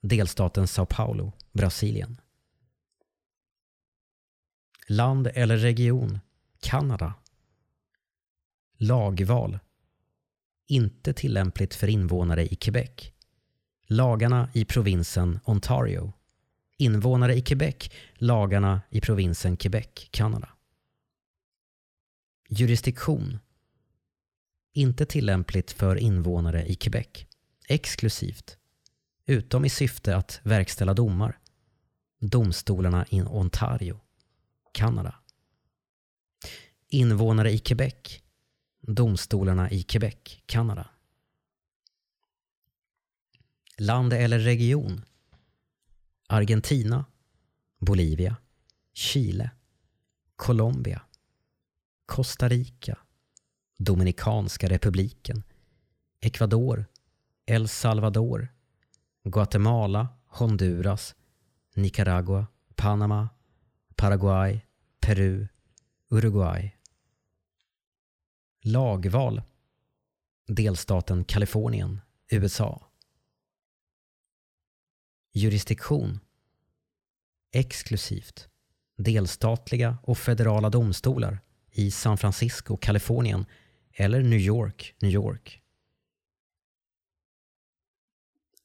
Delstaten Sao Paulo, Brasilien. Land eller region Kanada. Lagval. Inte tillämpligt för invånare i Quebec. Lagarna i provinsen Ontario. Invånare i Quebec. Lagarna i provinsen Quebec, Kanada. Jurisdiktion. Inte tillämpligt för invånare i Quebec. Exklusivt. Utom i syfte att verkställa domar. Domstolarna i Ontario, Kanada. Invånare i Quebec. Domstolarna i Quebec, Kanada. Land eller region. Argentina, Bolivia, Chile, Colombia, Costa Rica, Dominikanska republiken, Ecuador, El Salvador, Guatemala, Honduras, Nicaragua, Panama, Paraguay, Peru, Uruguay. Lagval Delstaten Kalifornien, USA. Jurisdiktion Exklusivt delstatliga och federala domstolar i San Francisco, Kalifornien eller New York, New York.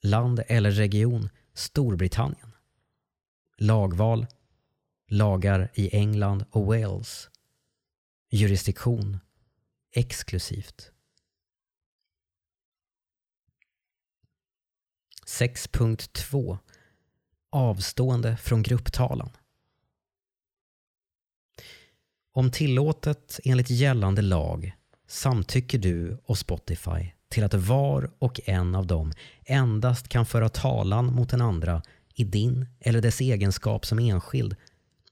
Land eller region Storbritannien. Lagval lagar i England och Wales. Jurisdiktion exklusivt. 6.2 Avstående från grupptalan. Om tillåtet enligt gällande lag samtycker du och Spotify till att var och en av dem endast kan föra talan mot den andra i din eller dess egenskap som enskild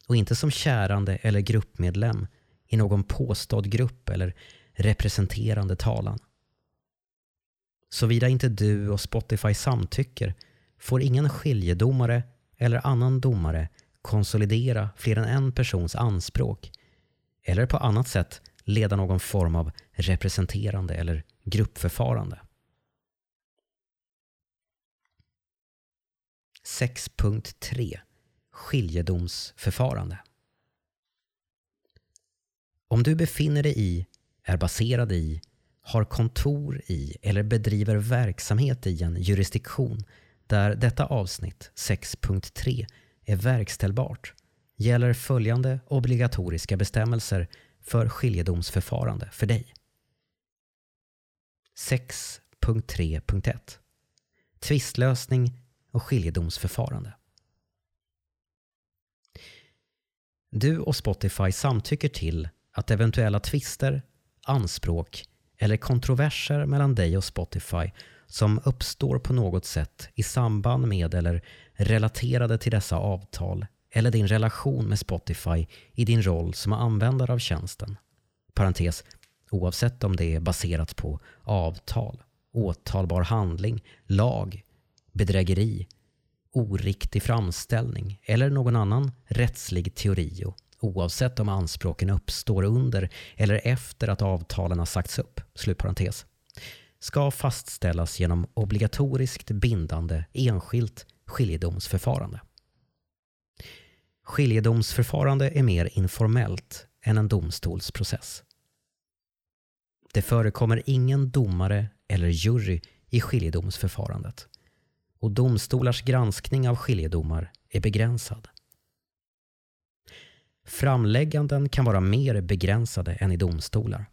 och inte som kärande eller gruppmedlem i någon påstådd grupp eller representerande talan. Såvida inte du och Spotify samtycker får ingen skiljedomare eller annan domare konsolidera fler än en persons anspråk eller på annat sätt leda någon form av representerande eller gruppförfarande. 6.3 Skiljedomsförfarande Om du befinner dig i, är baserad i, har kontor i eller bedriver verksamhet i en jurisdiktion där detta avsnitt 6.3 är verkställbart gäller följande obligatoriska bestämmelser för skiljedomsförfarande för dig. 6.3.1 Tvistlösning och skiljedomsförfarande. Du och Spotify samtycker till att eventuella tvister, anspråk eller kontroverser mellan dig och Spotify som uppstår på något sätt i samband med eller relaterade till dessa avtal eller din relation med Spotify i din roll som användare av tjänsten. Parentes, oavsett om det är baserat på avtal, åtalbar handling, lag, bedrägeri, oriktig framställning eller någon annan rättslig teori och oavsett om anspråken uppstår under eller efter att avtalen har sagts upp, slutparentes, ska fastställas genom obligatoriskt bindande enskilt skiljedomsförfarande. Skiljedomsförfarande är mer informellt än en domstolsprocess. Det förekommer ingen domare eller jury i skiljedomsförfarandet och domstolars granskning av skiljedomar är begränsad. Framlägganden kan vara mer begränsade än i domstolar.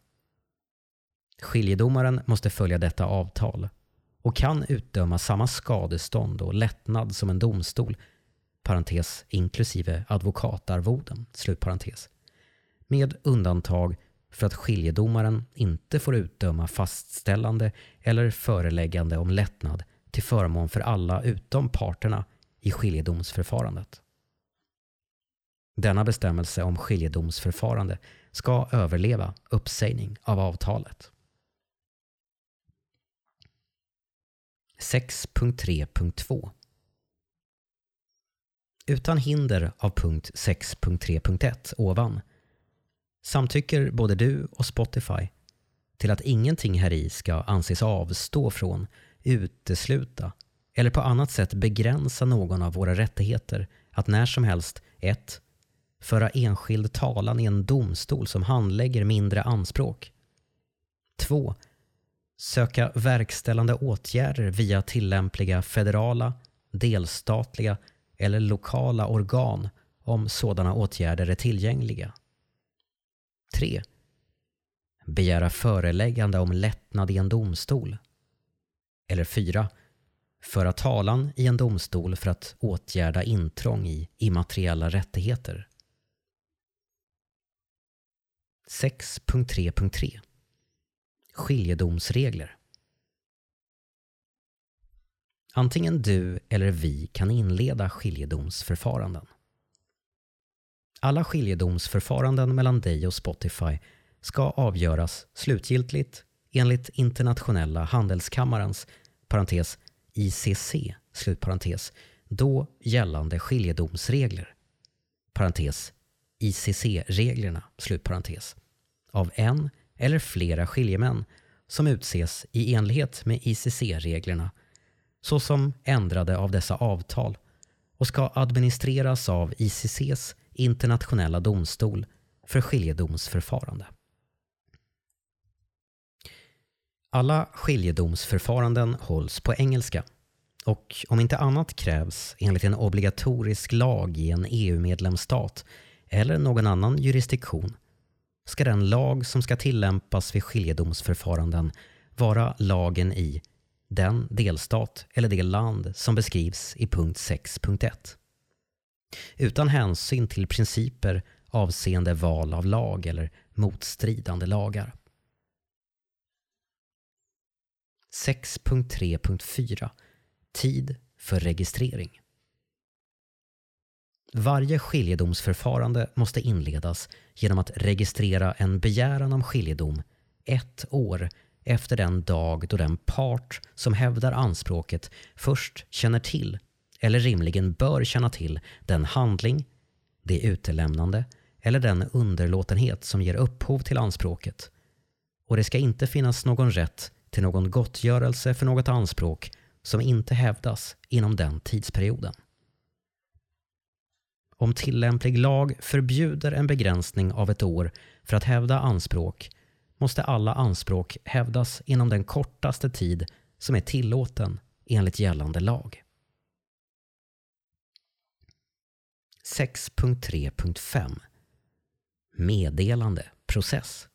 Skiljedomaren måste följa detta avtal och kan utdöma samma skadestånd och lättnad som en domstol parentes, inklusive advokatarvoden, slutparentes, med undantag för att skiljedomaren inte får utdöma fastställande eller föreläggande om lättnad till förmån för alla utom parterna i skiljedomsförfarandet. Denna bestämmelse om skiljedomsförfarande ska överleva uppsägning av avtalet. 6.3.2 Utan hinder av punkt 6.3.1 ovan samtycker både du och Spotify till att ingenting här i ska anses avstå från, utesluta eller på annat sätt begränsa någon av våra rättigheter att när som helst 1. Föra enskild talan i en domstol som handlägger mindre anspråk. 2. Söka verkställande åtgärder via tillämpliga federala, delstatliga eller lokala organ om sådana åtgärder är tillgängliga. 3. Begära föreläggande om lättnad i en domstol. Eller 4. Föra talan i en domstol för att åtgärda intrång i immateriella rättigheter. 6.3.3 Skiljedomsregler. Antingen du eller vi kan inleda skiljedomsförfaranden. Alla skiljedomsförfaranden mellan dig och Spotify ska avgöras slutgiltigt enligt Internationella handelskammarens parentes ICC slutparentes, då gällande skiljedomsregler. Parentes ICC-reglerna slutparentes av en eller flera skiljemän som utses i enlighet med ICC-reglerna såsom ändrade av dessa avtal och ska administreras av ICCs internationella domstol för skiljedomsförfarande. Alla skiljedomsförfaranden hålls på engelska och om inte annat krävs enligt en obligatorisk lag i en EU-medlemsstat eller någon annan jurisdiktion ska den lag som ska tillämpas vid skiljedomsförfaranden vara lagen i den delstat eller det land som beskrivs i punkt 6.1. Utan hänsyn till principer avseende val av lag eller motstridande lagar. 6.3.4 Tid för registrering. Varje skiljedomsförfarande måste inledas genom att registrera en begäran om skiljedom ett år efter den dag då den part som hävdar anspråket först känner till, eller rimligen bör känna till, den handling, det utelämnande eller den underlåtenhet som ger upphov till anspråket. Och det ska inte finnas någon rätt till någon gottgörelse för något anspråk som inte hävdas inom den tidsperioden. Om tillämplig lag förbjuder en begränsning av ett år för att hävda anspråk måste alla anspråk hävdas inom den kortaste tid som är tillåten enligt gällande lag. 6.3.5 Meddelande process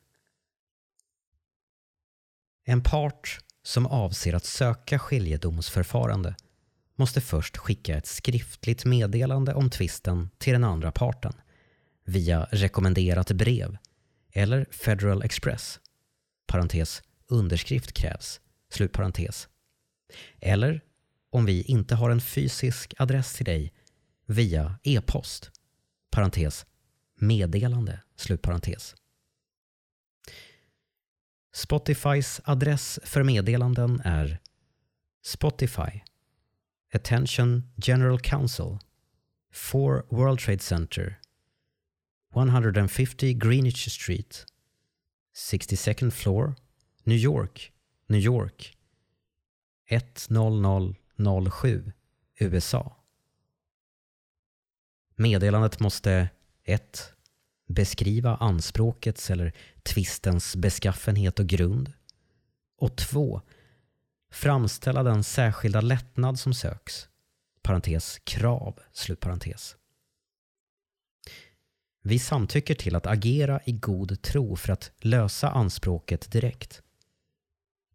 En part som avser att söka skiljedomsförfarande måste först skicka ett skriftligt meddelande om tvisten till den andra parten via rekommenderat brev eller Federal Express, parentes, underskrift krävs, slut parentes. Eller om vi inte har en fysisk adress till dig via e-post, parentes, meddelande, slut parentes. Spotifys adress för meddelanden är Spotify. Attention General council 4 World Trade Center 150 Greenwich Street 62nd floor New York, New York 10007 USA Meddelandet måste 1. Beskriva anspråkets eller tvistens beskaffenhet och grund. Och 2. Framställa den särskilda lättnad som söks. Parentes krav, slutparentes. Vi samtycker till att agera i god tro för att lösa anspråket direkt.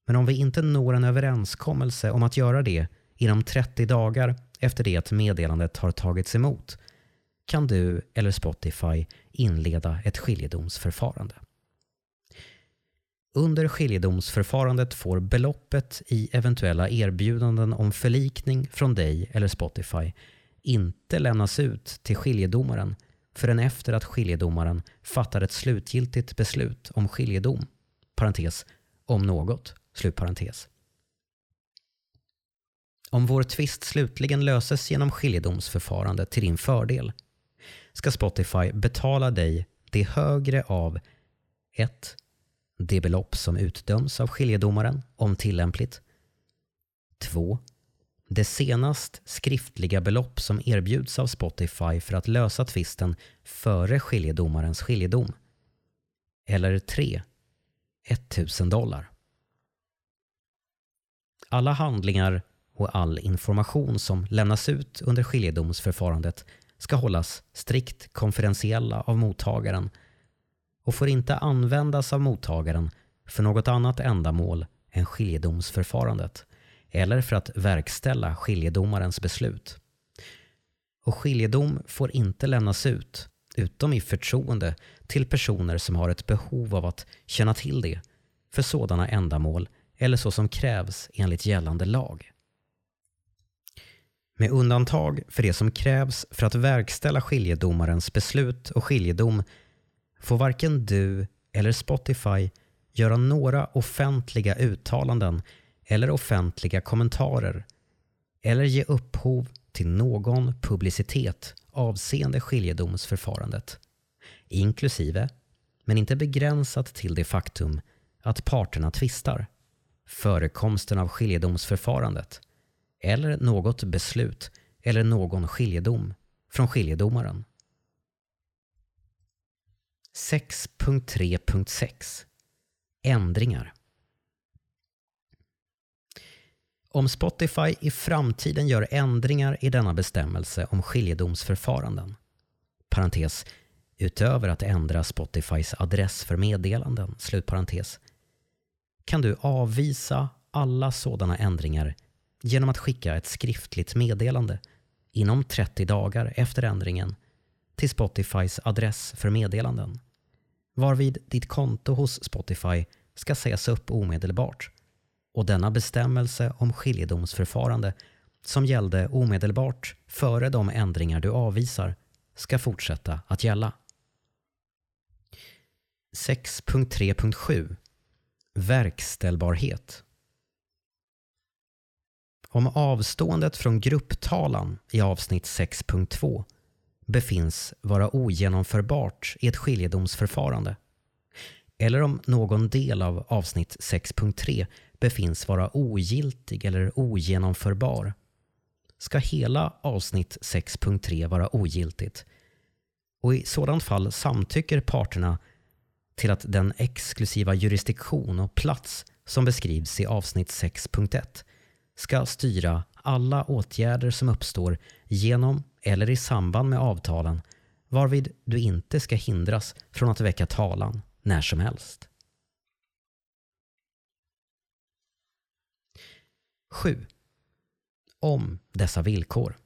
Men om vi inte når en överenskommelse om att göra det inom 30 dagar efter det att meddelandet har tagits emot kan du eller Spotify inleda ett skiljedomsförfarande. Under skiljedomsförfarandet får beloppet i eventuella erbjudanden om förlikning från dig eller Spotify inte lämnas ut till skiljedomaren förrän efter att skiljedomaren fattar ett slutgiltigt beslut om skiljedom. Parentes, om något. Slutparentes. Om vår tvist slutligen löses genom skiljedomsförfarande till din fördel ska Spotify betala dig det högre av 1. Det belopp som utdöms av skiljedomaren, om tillämpligt. 2. Det senast skriftliga belopp som erbjuds av Spotify för att lösa tvisten före skiljedomarens skiljedom. Eller 3. 1000 dollar. Alla handlingar och all information som lämnas ut under skiljedomsförfarandet ska hållas strikt konfidentiella av mottagaren och får inte användas av mottagaren för något annat ändamål än skiljedomsförfarandet eller för att verkställa skiljedomarens beslut. Och skiljedom får inte lämnas ut, utom i förtroende, till personer som har ett behov av att känna till det för sådana ändamål eller så som krävs enligt gällande lag. Med undantag för det som krävs för att verkställa skiljedomarens beslut och skiljedom får varken du eller Spotify göra några offentliga uttalanden eller offentliga kommentarer eller ge upphov till någon publicitet avseende skiljedomsförfarandet, inklusive, men inte begränsat till det faktum att parterna tvistar, förekomsten av skiljedomsförfarandet eller något beslut eller någon skiljedom från skiljedomaren. 6.3.6 Ändringar. Om Spotify i framtiden gör ändringar i denna bestämmelse om skiljedomsförfaranden, parentes, utöver att ändra Spotifys adress för meddelanden, slutparentes, kan du avvisa alla sådana ändringar genom att skicka ett skriftligt meddelande inom 30 dagar efter ändringen till Spotifys adress för meddelanden. Varvid ditt konto hos Spotify ska sägas upp omedelbart och denna bestämmelse om skiljedomsförfarande som gällde omedelbart före de ändringar du avvisar ska fortsätta att gälla. 6.3.7 Verkställbarhet om avståendet från grupptalan i avsnitt 6.2 befinns vara ogenomförbart i ett skiljedomsförfarande. Eller om någon del av avsnitt 6.3 befinns vara ogiltig eller ogenomförbar. Ska hela avsnitt 6.3 vara ogiltigt? Och i sådant fall samtycker parterna till att den exklusiva jurisdiktion och plats som beskrivs i avsnitt 6.1 ska styra alla åtgärder som uppstår genom eller i samband med avtalen varvid du inte ska hindras från att väcka talan när som helst. 7. Om dessa villkor.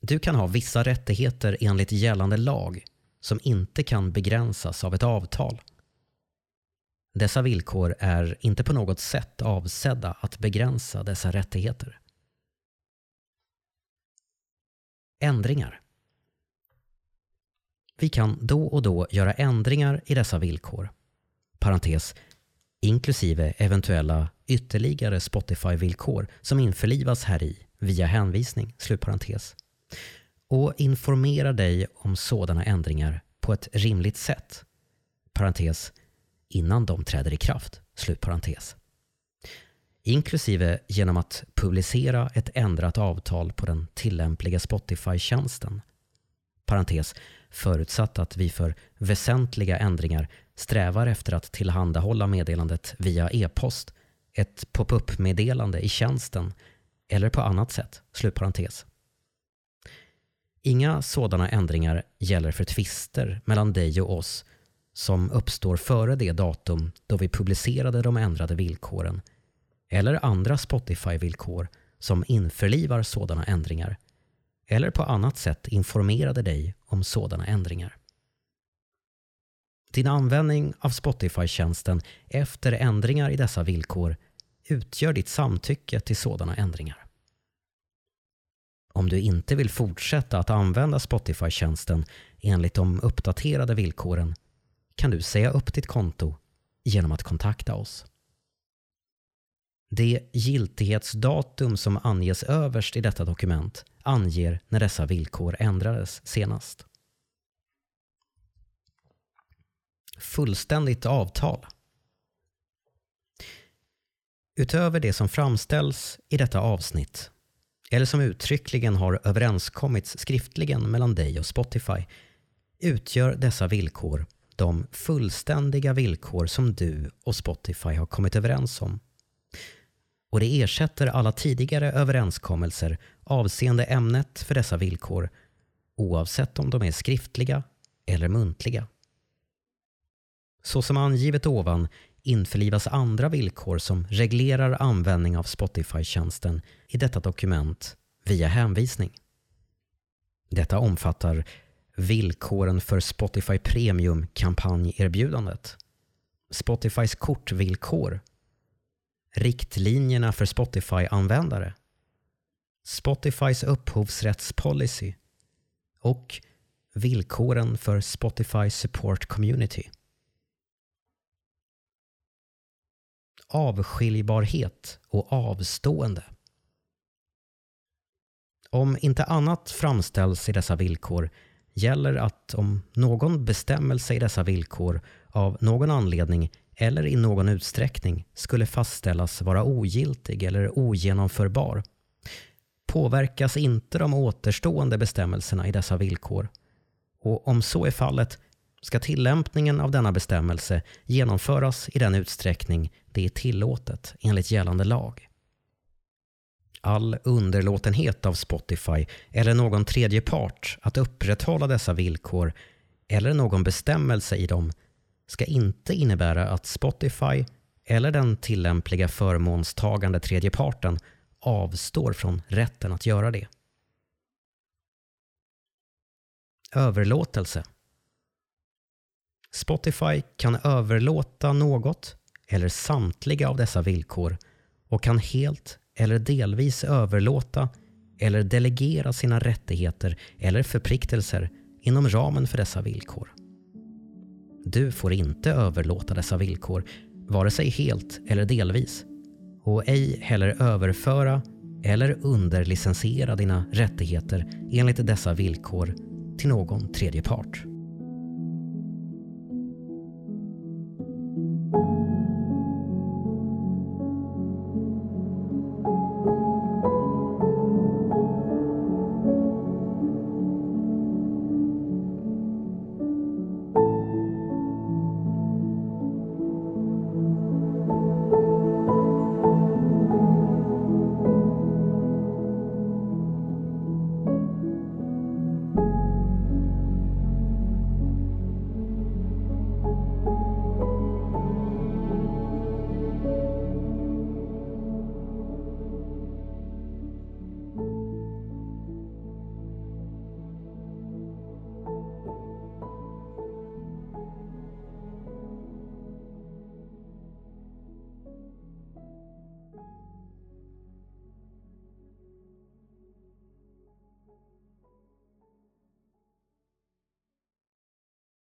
Du kan ha vissa rättigheter enligt gällande lag som inte kan begränsas av ett avtal. Dessa villkor är inte på något sätt avsedda att begränsa dessa rättigheter. Ändringar Vi kan då och då göra ändringar i dessa villkor. Parentes, inklusive eventuella ytterligare Spotify-villkor som införlivas här i via hänvisning. Slutparentes. Och informera dig om sådana ändringar på ett rimligt sätt. Parentes, innan de träder i kraft. Slutparentes. Inklusive genom att publicera ett ändrat avtal på den tillämpliga Spotify-tjänsten. Parentes, förutsatt att vi för väsentliga ändringar strävar efter att tillhandahålla meddelandet via e-post, ett pop-up-meddelande i tjänsten eller på annat sätt. Slutparentes. Inga sådana ändringar gäller för tvister mellan dig och oss som uppstår före det datum då vi publicerade de ändrade villkoren eller andra Spotify-villkor som införlivar sådana ändringar eller på annat sätt informerade dig om sådana ändringar. Din användning av Spotify-tjänsten efter ändringar i dessa villkor utgör ditt samtycke till sådana ändringar. Om du inte vill fortsätta att använda Spotify-tjänsten enligt de uppdaterade villkoren kan du säga upp ditt konto genom att kontakta oss. Det giltighetsdatum som anges överst i detta dokument anger när dessa villkor ändrades senast. Fullständigt avtal. Utöver det som framställs i detta avsnitt eller som uttryckligen har överenskommits skriftligen mellan dig och Spotify utgör dessa villkor de fullständiga villkor som du och Spotify har kommit överens om. Och det ersätter alla tidigare överenskommelser avseende ämnet för dessa villkor oavsett om de är skriftliga eller muntliga. Så som angivet ovan införlivas andra villkor som reglerar användning av Spotify-tjänsten i detta dokument via hänvisning. Detta omfattar villkoren för Spotify Premium kampanjerbjudandet, Spotifys kortvillkor, riktlinjerna för Spotify-användare, Spotifys upphovsrättspolicy och villkoren för Spotify Support Community. avskiljbarhet och avstående. Om inte annat framställs i dessa villkor gäller att om någon bestämmelse i dessa villkor av någon anledning eller i någon utsträckning skulle fastställas vara ogiltig eller ogenomförbar påverkas inte de återstående bestämmelserna i dessa villkor. Och om så är fallet ska tillämpningen av denna bestämmelse genomföras i den utsträckning det är tillåtet enligt gällande lag. All underlåtenhet av Spotify eller någon tredje part att upprätthålla dessa villkor eller någon bestämmelse i dem ska inte innebära att Spotify eller den tillämpliga förmånstagande tredje parten avstår från rätten att göra det. Överlåtelse Spotify kan överlåta något eller samtliga av dessa villkor och kan helt eller delvis överlåta eller delegera sina rättigheter eller förpliktelser inom ramen för dessa villkor. Du får inte överlåta dessa villkor, vare sig helt eller delvis och ej heller överföra eller underlicensiera dina rättigheter enligt dessa villkor till någon tredje part.